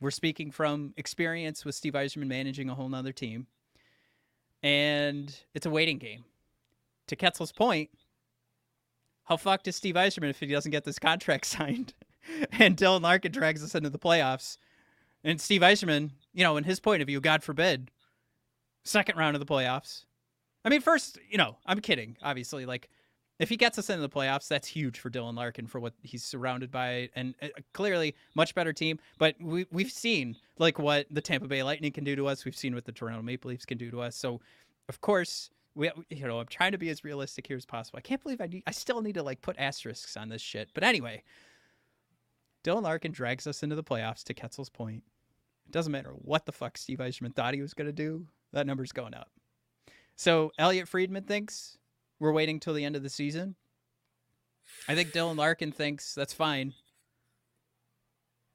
We're speaking from experience with Steve Yzerman managing a whole nother team. And it's a waiting game. To Ketzel's point, how fucked is Steve Yzerman if he doesn't get this contract [laughs] signed? and Dylan Larkin drags us into the playoffs. And Steve Yzerman, you know, in his point of view, God forbid, second round of the playoffs. I mean, first, you know, I'm kidding, obviously. Like, if he gets us into the playoffs, that's huge for Dylan Larkin for what he's surrounded by, and uh, clearly much better team. But we we've seen like what the Tampa Bay Lightning can do to us. We've seen what the Toronto Maple Leafs can do to us. So, of course, we you know I'm trying to be as realistic here as possible. I can't believe I need, I still need to like put asterisks on this shit. But anyway, Dylan Larkin drags us into the playoffs. To Ketzel's point, it doesn't matter what the fuck Steve Yzerman thought he was gonna do. That number's going up. So Elliotte Friedman thinks we're waiting till the end of the season. I think Dylan Larkin thinks that's fine.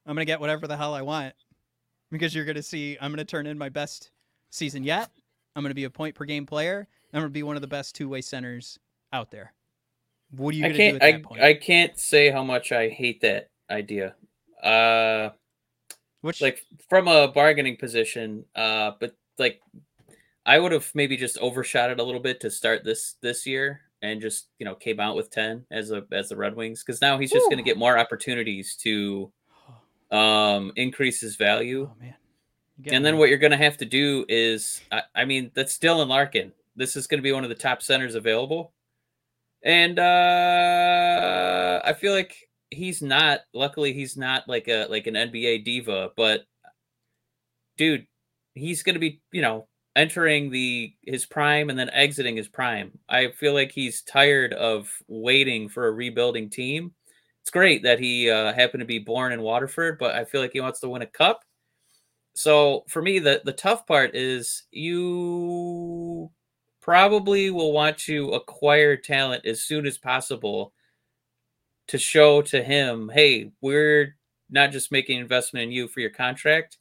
I'm gonna get whatever the hell I want because you're gonna see I'm gonna turn in my best season yet. I'm gonna be a point per game player. I'm gonna be one of the best two way centers out there. What are you I gonna can't. do at that I point? I can't say how much I hate that idea. Uh, Which like from a bargaining position. Uh, but like, I would have maybe just overshot it a little bit to start this this year and just you know came out with ten as a as the Red Wings because now he's just going to get more opportunities to [gasps] um increase his value. oh man. And then what you're going to have to do is, I, I mean, that's Dylan Larkin. This is going to be one of the top centers available. And uh, I feel like he's not. Luckily, he's not like a like an NBA diva. But dude, he's going to be you know entering the his prime and then exiting his prime. I feel like he's tired of waiting for a rebuilding team. It's great that he uh, happened to be born in Waterford, but I feel like he wants to win a cup. So for me, the the tough part is you probably will want to acquire talent as soon as possible to show to him, hey, we're not just making investment in you for your contract.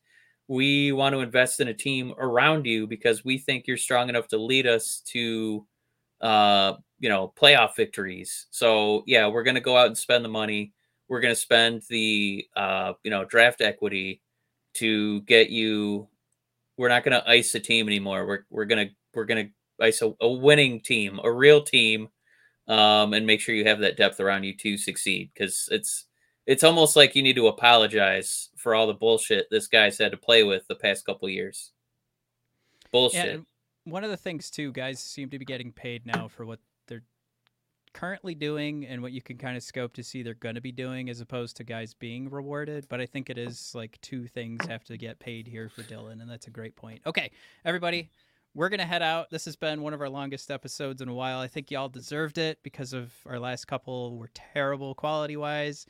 We want to invest in a team around you because we think you're strong enough to lead us to uh, you know, playoff victories. So yeah, we're gonna go out and spend the money. We're gonna spend the uh, you know, draft equity to get you we're not going to ice a team anymore we're, we're going to we're going ice a, winning team a real team um, and make sure you have that depth around you to succeed because it's it's almost like you need to apologize for all the bullshit this guy's had to play with the past couple years bullshit Yeah, and one of the things too, guys seem to be getting paid now for what they're currently doing and what you can kind of scope to see they're going to be doing, as opposed to guys being rewarded. But I think it is like two things have to get paid here for Dylan, and that's a great point. Okay, everybody, we're gonna head out. This has been one of our longest episodes in a while. I think y'all deserved it because of our last couple were terrible quality wise.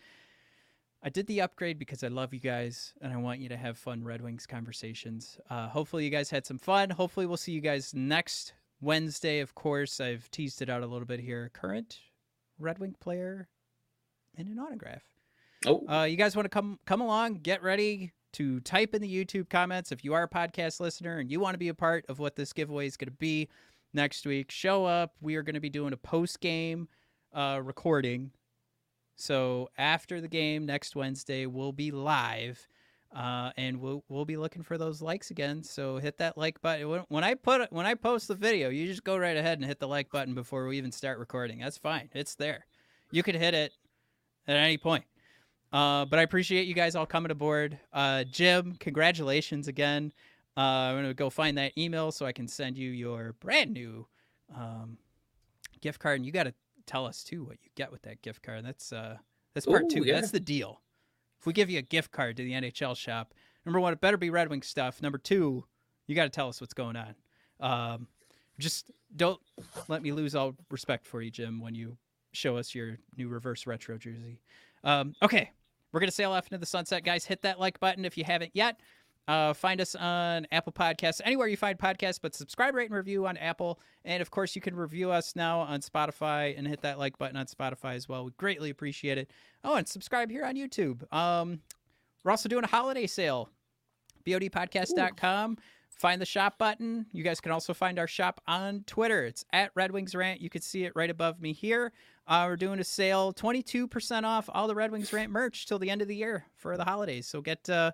I did the upgrade because I love you guys and I want you to have fun Red Wings conversations. Uh, hopefully, you guys had some fun. Hopefully, we'll see you guys next Wednesday. Of course, I've teased it out a little bit here. Current Red Wing player and an autograph. oh Uh, you guys want to come come along? Get ready to type in the YouTube comments if you are a podcast listener and you want to be a part of what this giveaway is going to be next week. Show up. We are going to be doing a post game uh, recording. So after the game next Wednesday, we'll be live. Uh, and we'll we'll be looking for those likes again. So hit that like button. When, when I put when I post the video, you just go right ahead and hit the like button before we even start recording. That's fine. It's there. You could hit it at any point. Uh, but I appreciate you guys all coming aboard. Uh, Jim, congratulations again. Uh, I'm gonna go find that email so I can send you your brand new um, gift card, and you got to tell us too what you get with that gift card. That's uh, that's part Ooh, two. yeah. That's the deal. If we give you a gift card to the NHL shop, number one, it better be Red Wing stuff. Number two, you got to tell us what's going on. Um, just don't let me lose all respect for you, Jim, when you show us your new reverse retro jersey. Um, okay, we're gonna sail off into the sunset, guys. Hit that like button if you haven't yet. Uh, find us on Apple Podcasts, anywhere you find podcasts, but subscribe, rate, and review on Apple. And of course, you can review us now on Spotify and hit that like button on Spotify as well. We greatly appreciate it. Oh, and subscribe here on YouTube. Um, we're also doing a holiday sale. BODpodcast.com. Find the shop button. You guys can also find our shop on Twitter. It's at Red Wings Rant. You can see it right above me here. Uh, we're doing a sale, 22% off all the Red Wings Rant merch till the end of the year for the holidays. So get uh,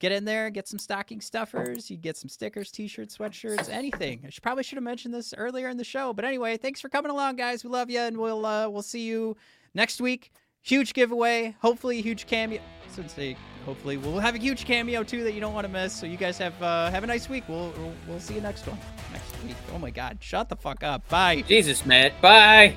get in there, get some stocking stuffers. You get some stickers, t-shirts, sweatshirts, anything. I should probably should have mentioned this earlier in the show, but anyway, thanks for coming along, guys. We love you, and we'll uh, we'll see you next week. Huge giveaway, hopefully a huge cameo. Since they hopefully we'll have a huge cameo too that you don't want to miss. So you guys have uh, have a nice week. We'll we'll, we'll see you next one next week. Oh my God, shut the fuck up. Bye. jesus matt bye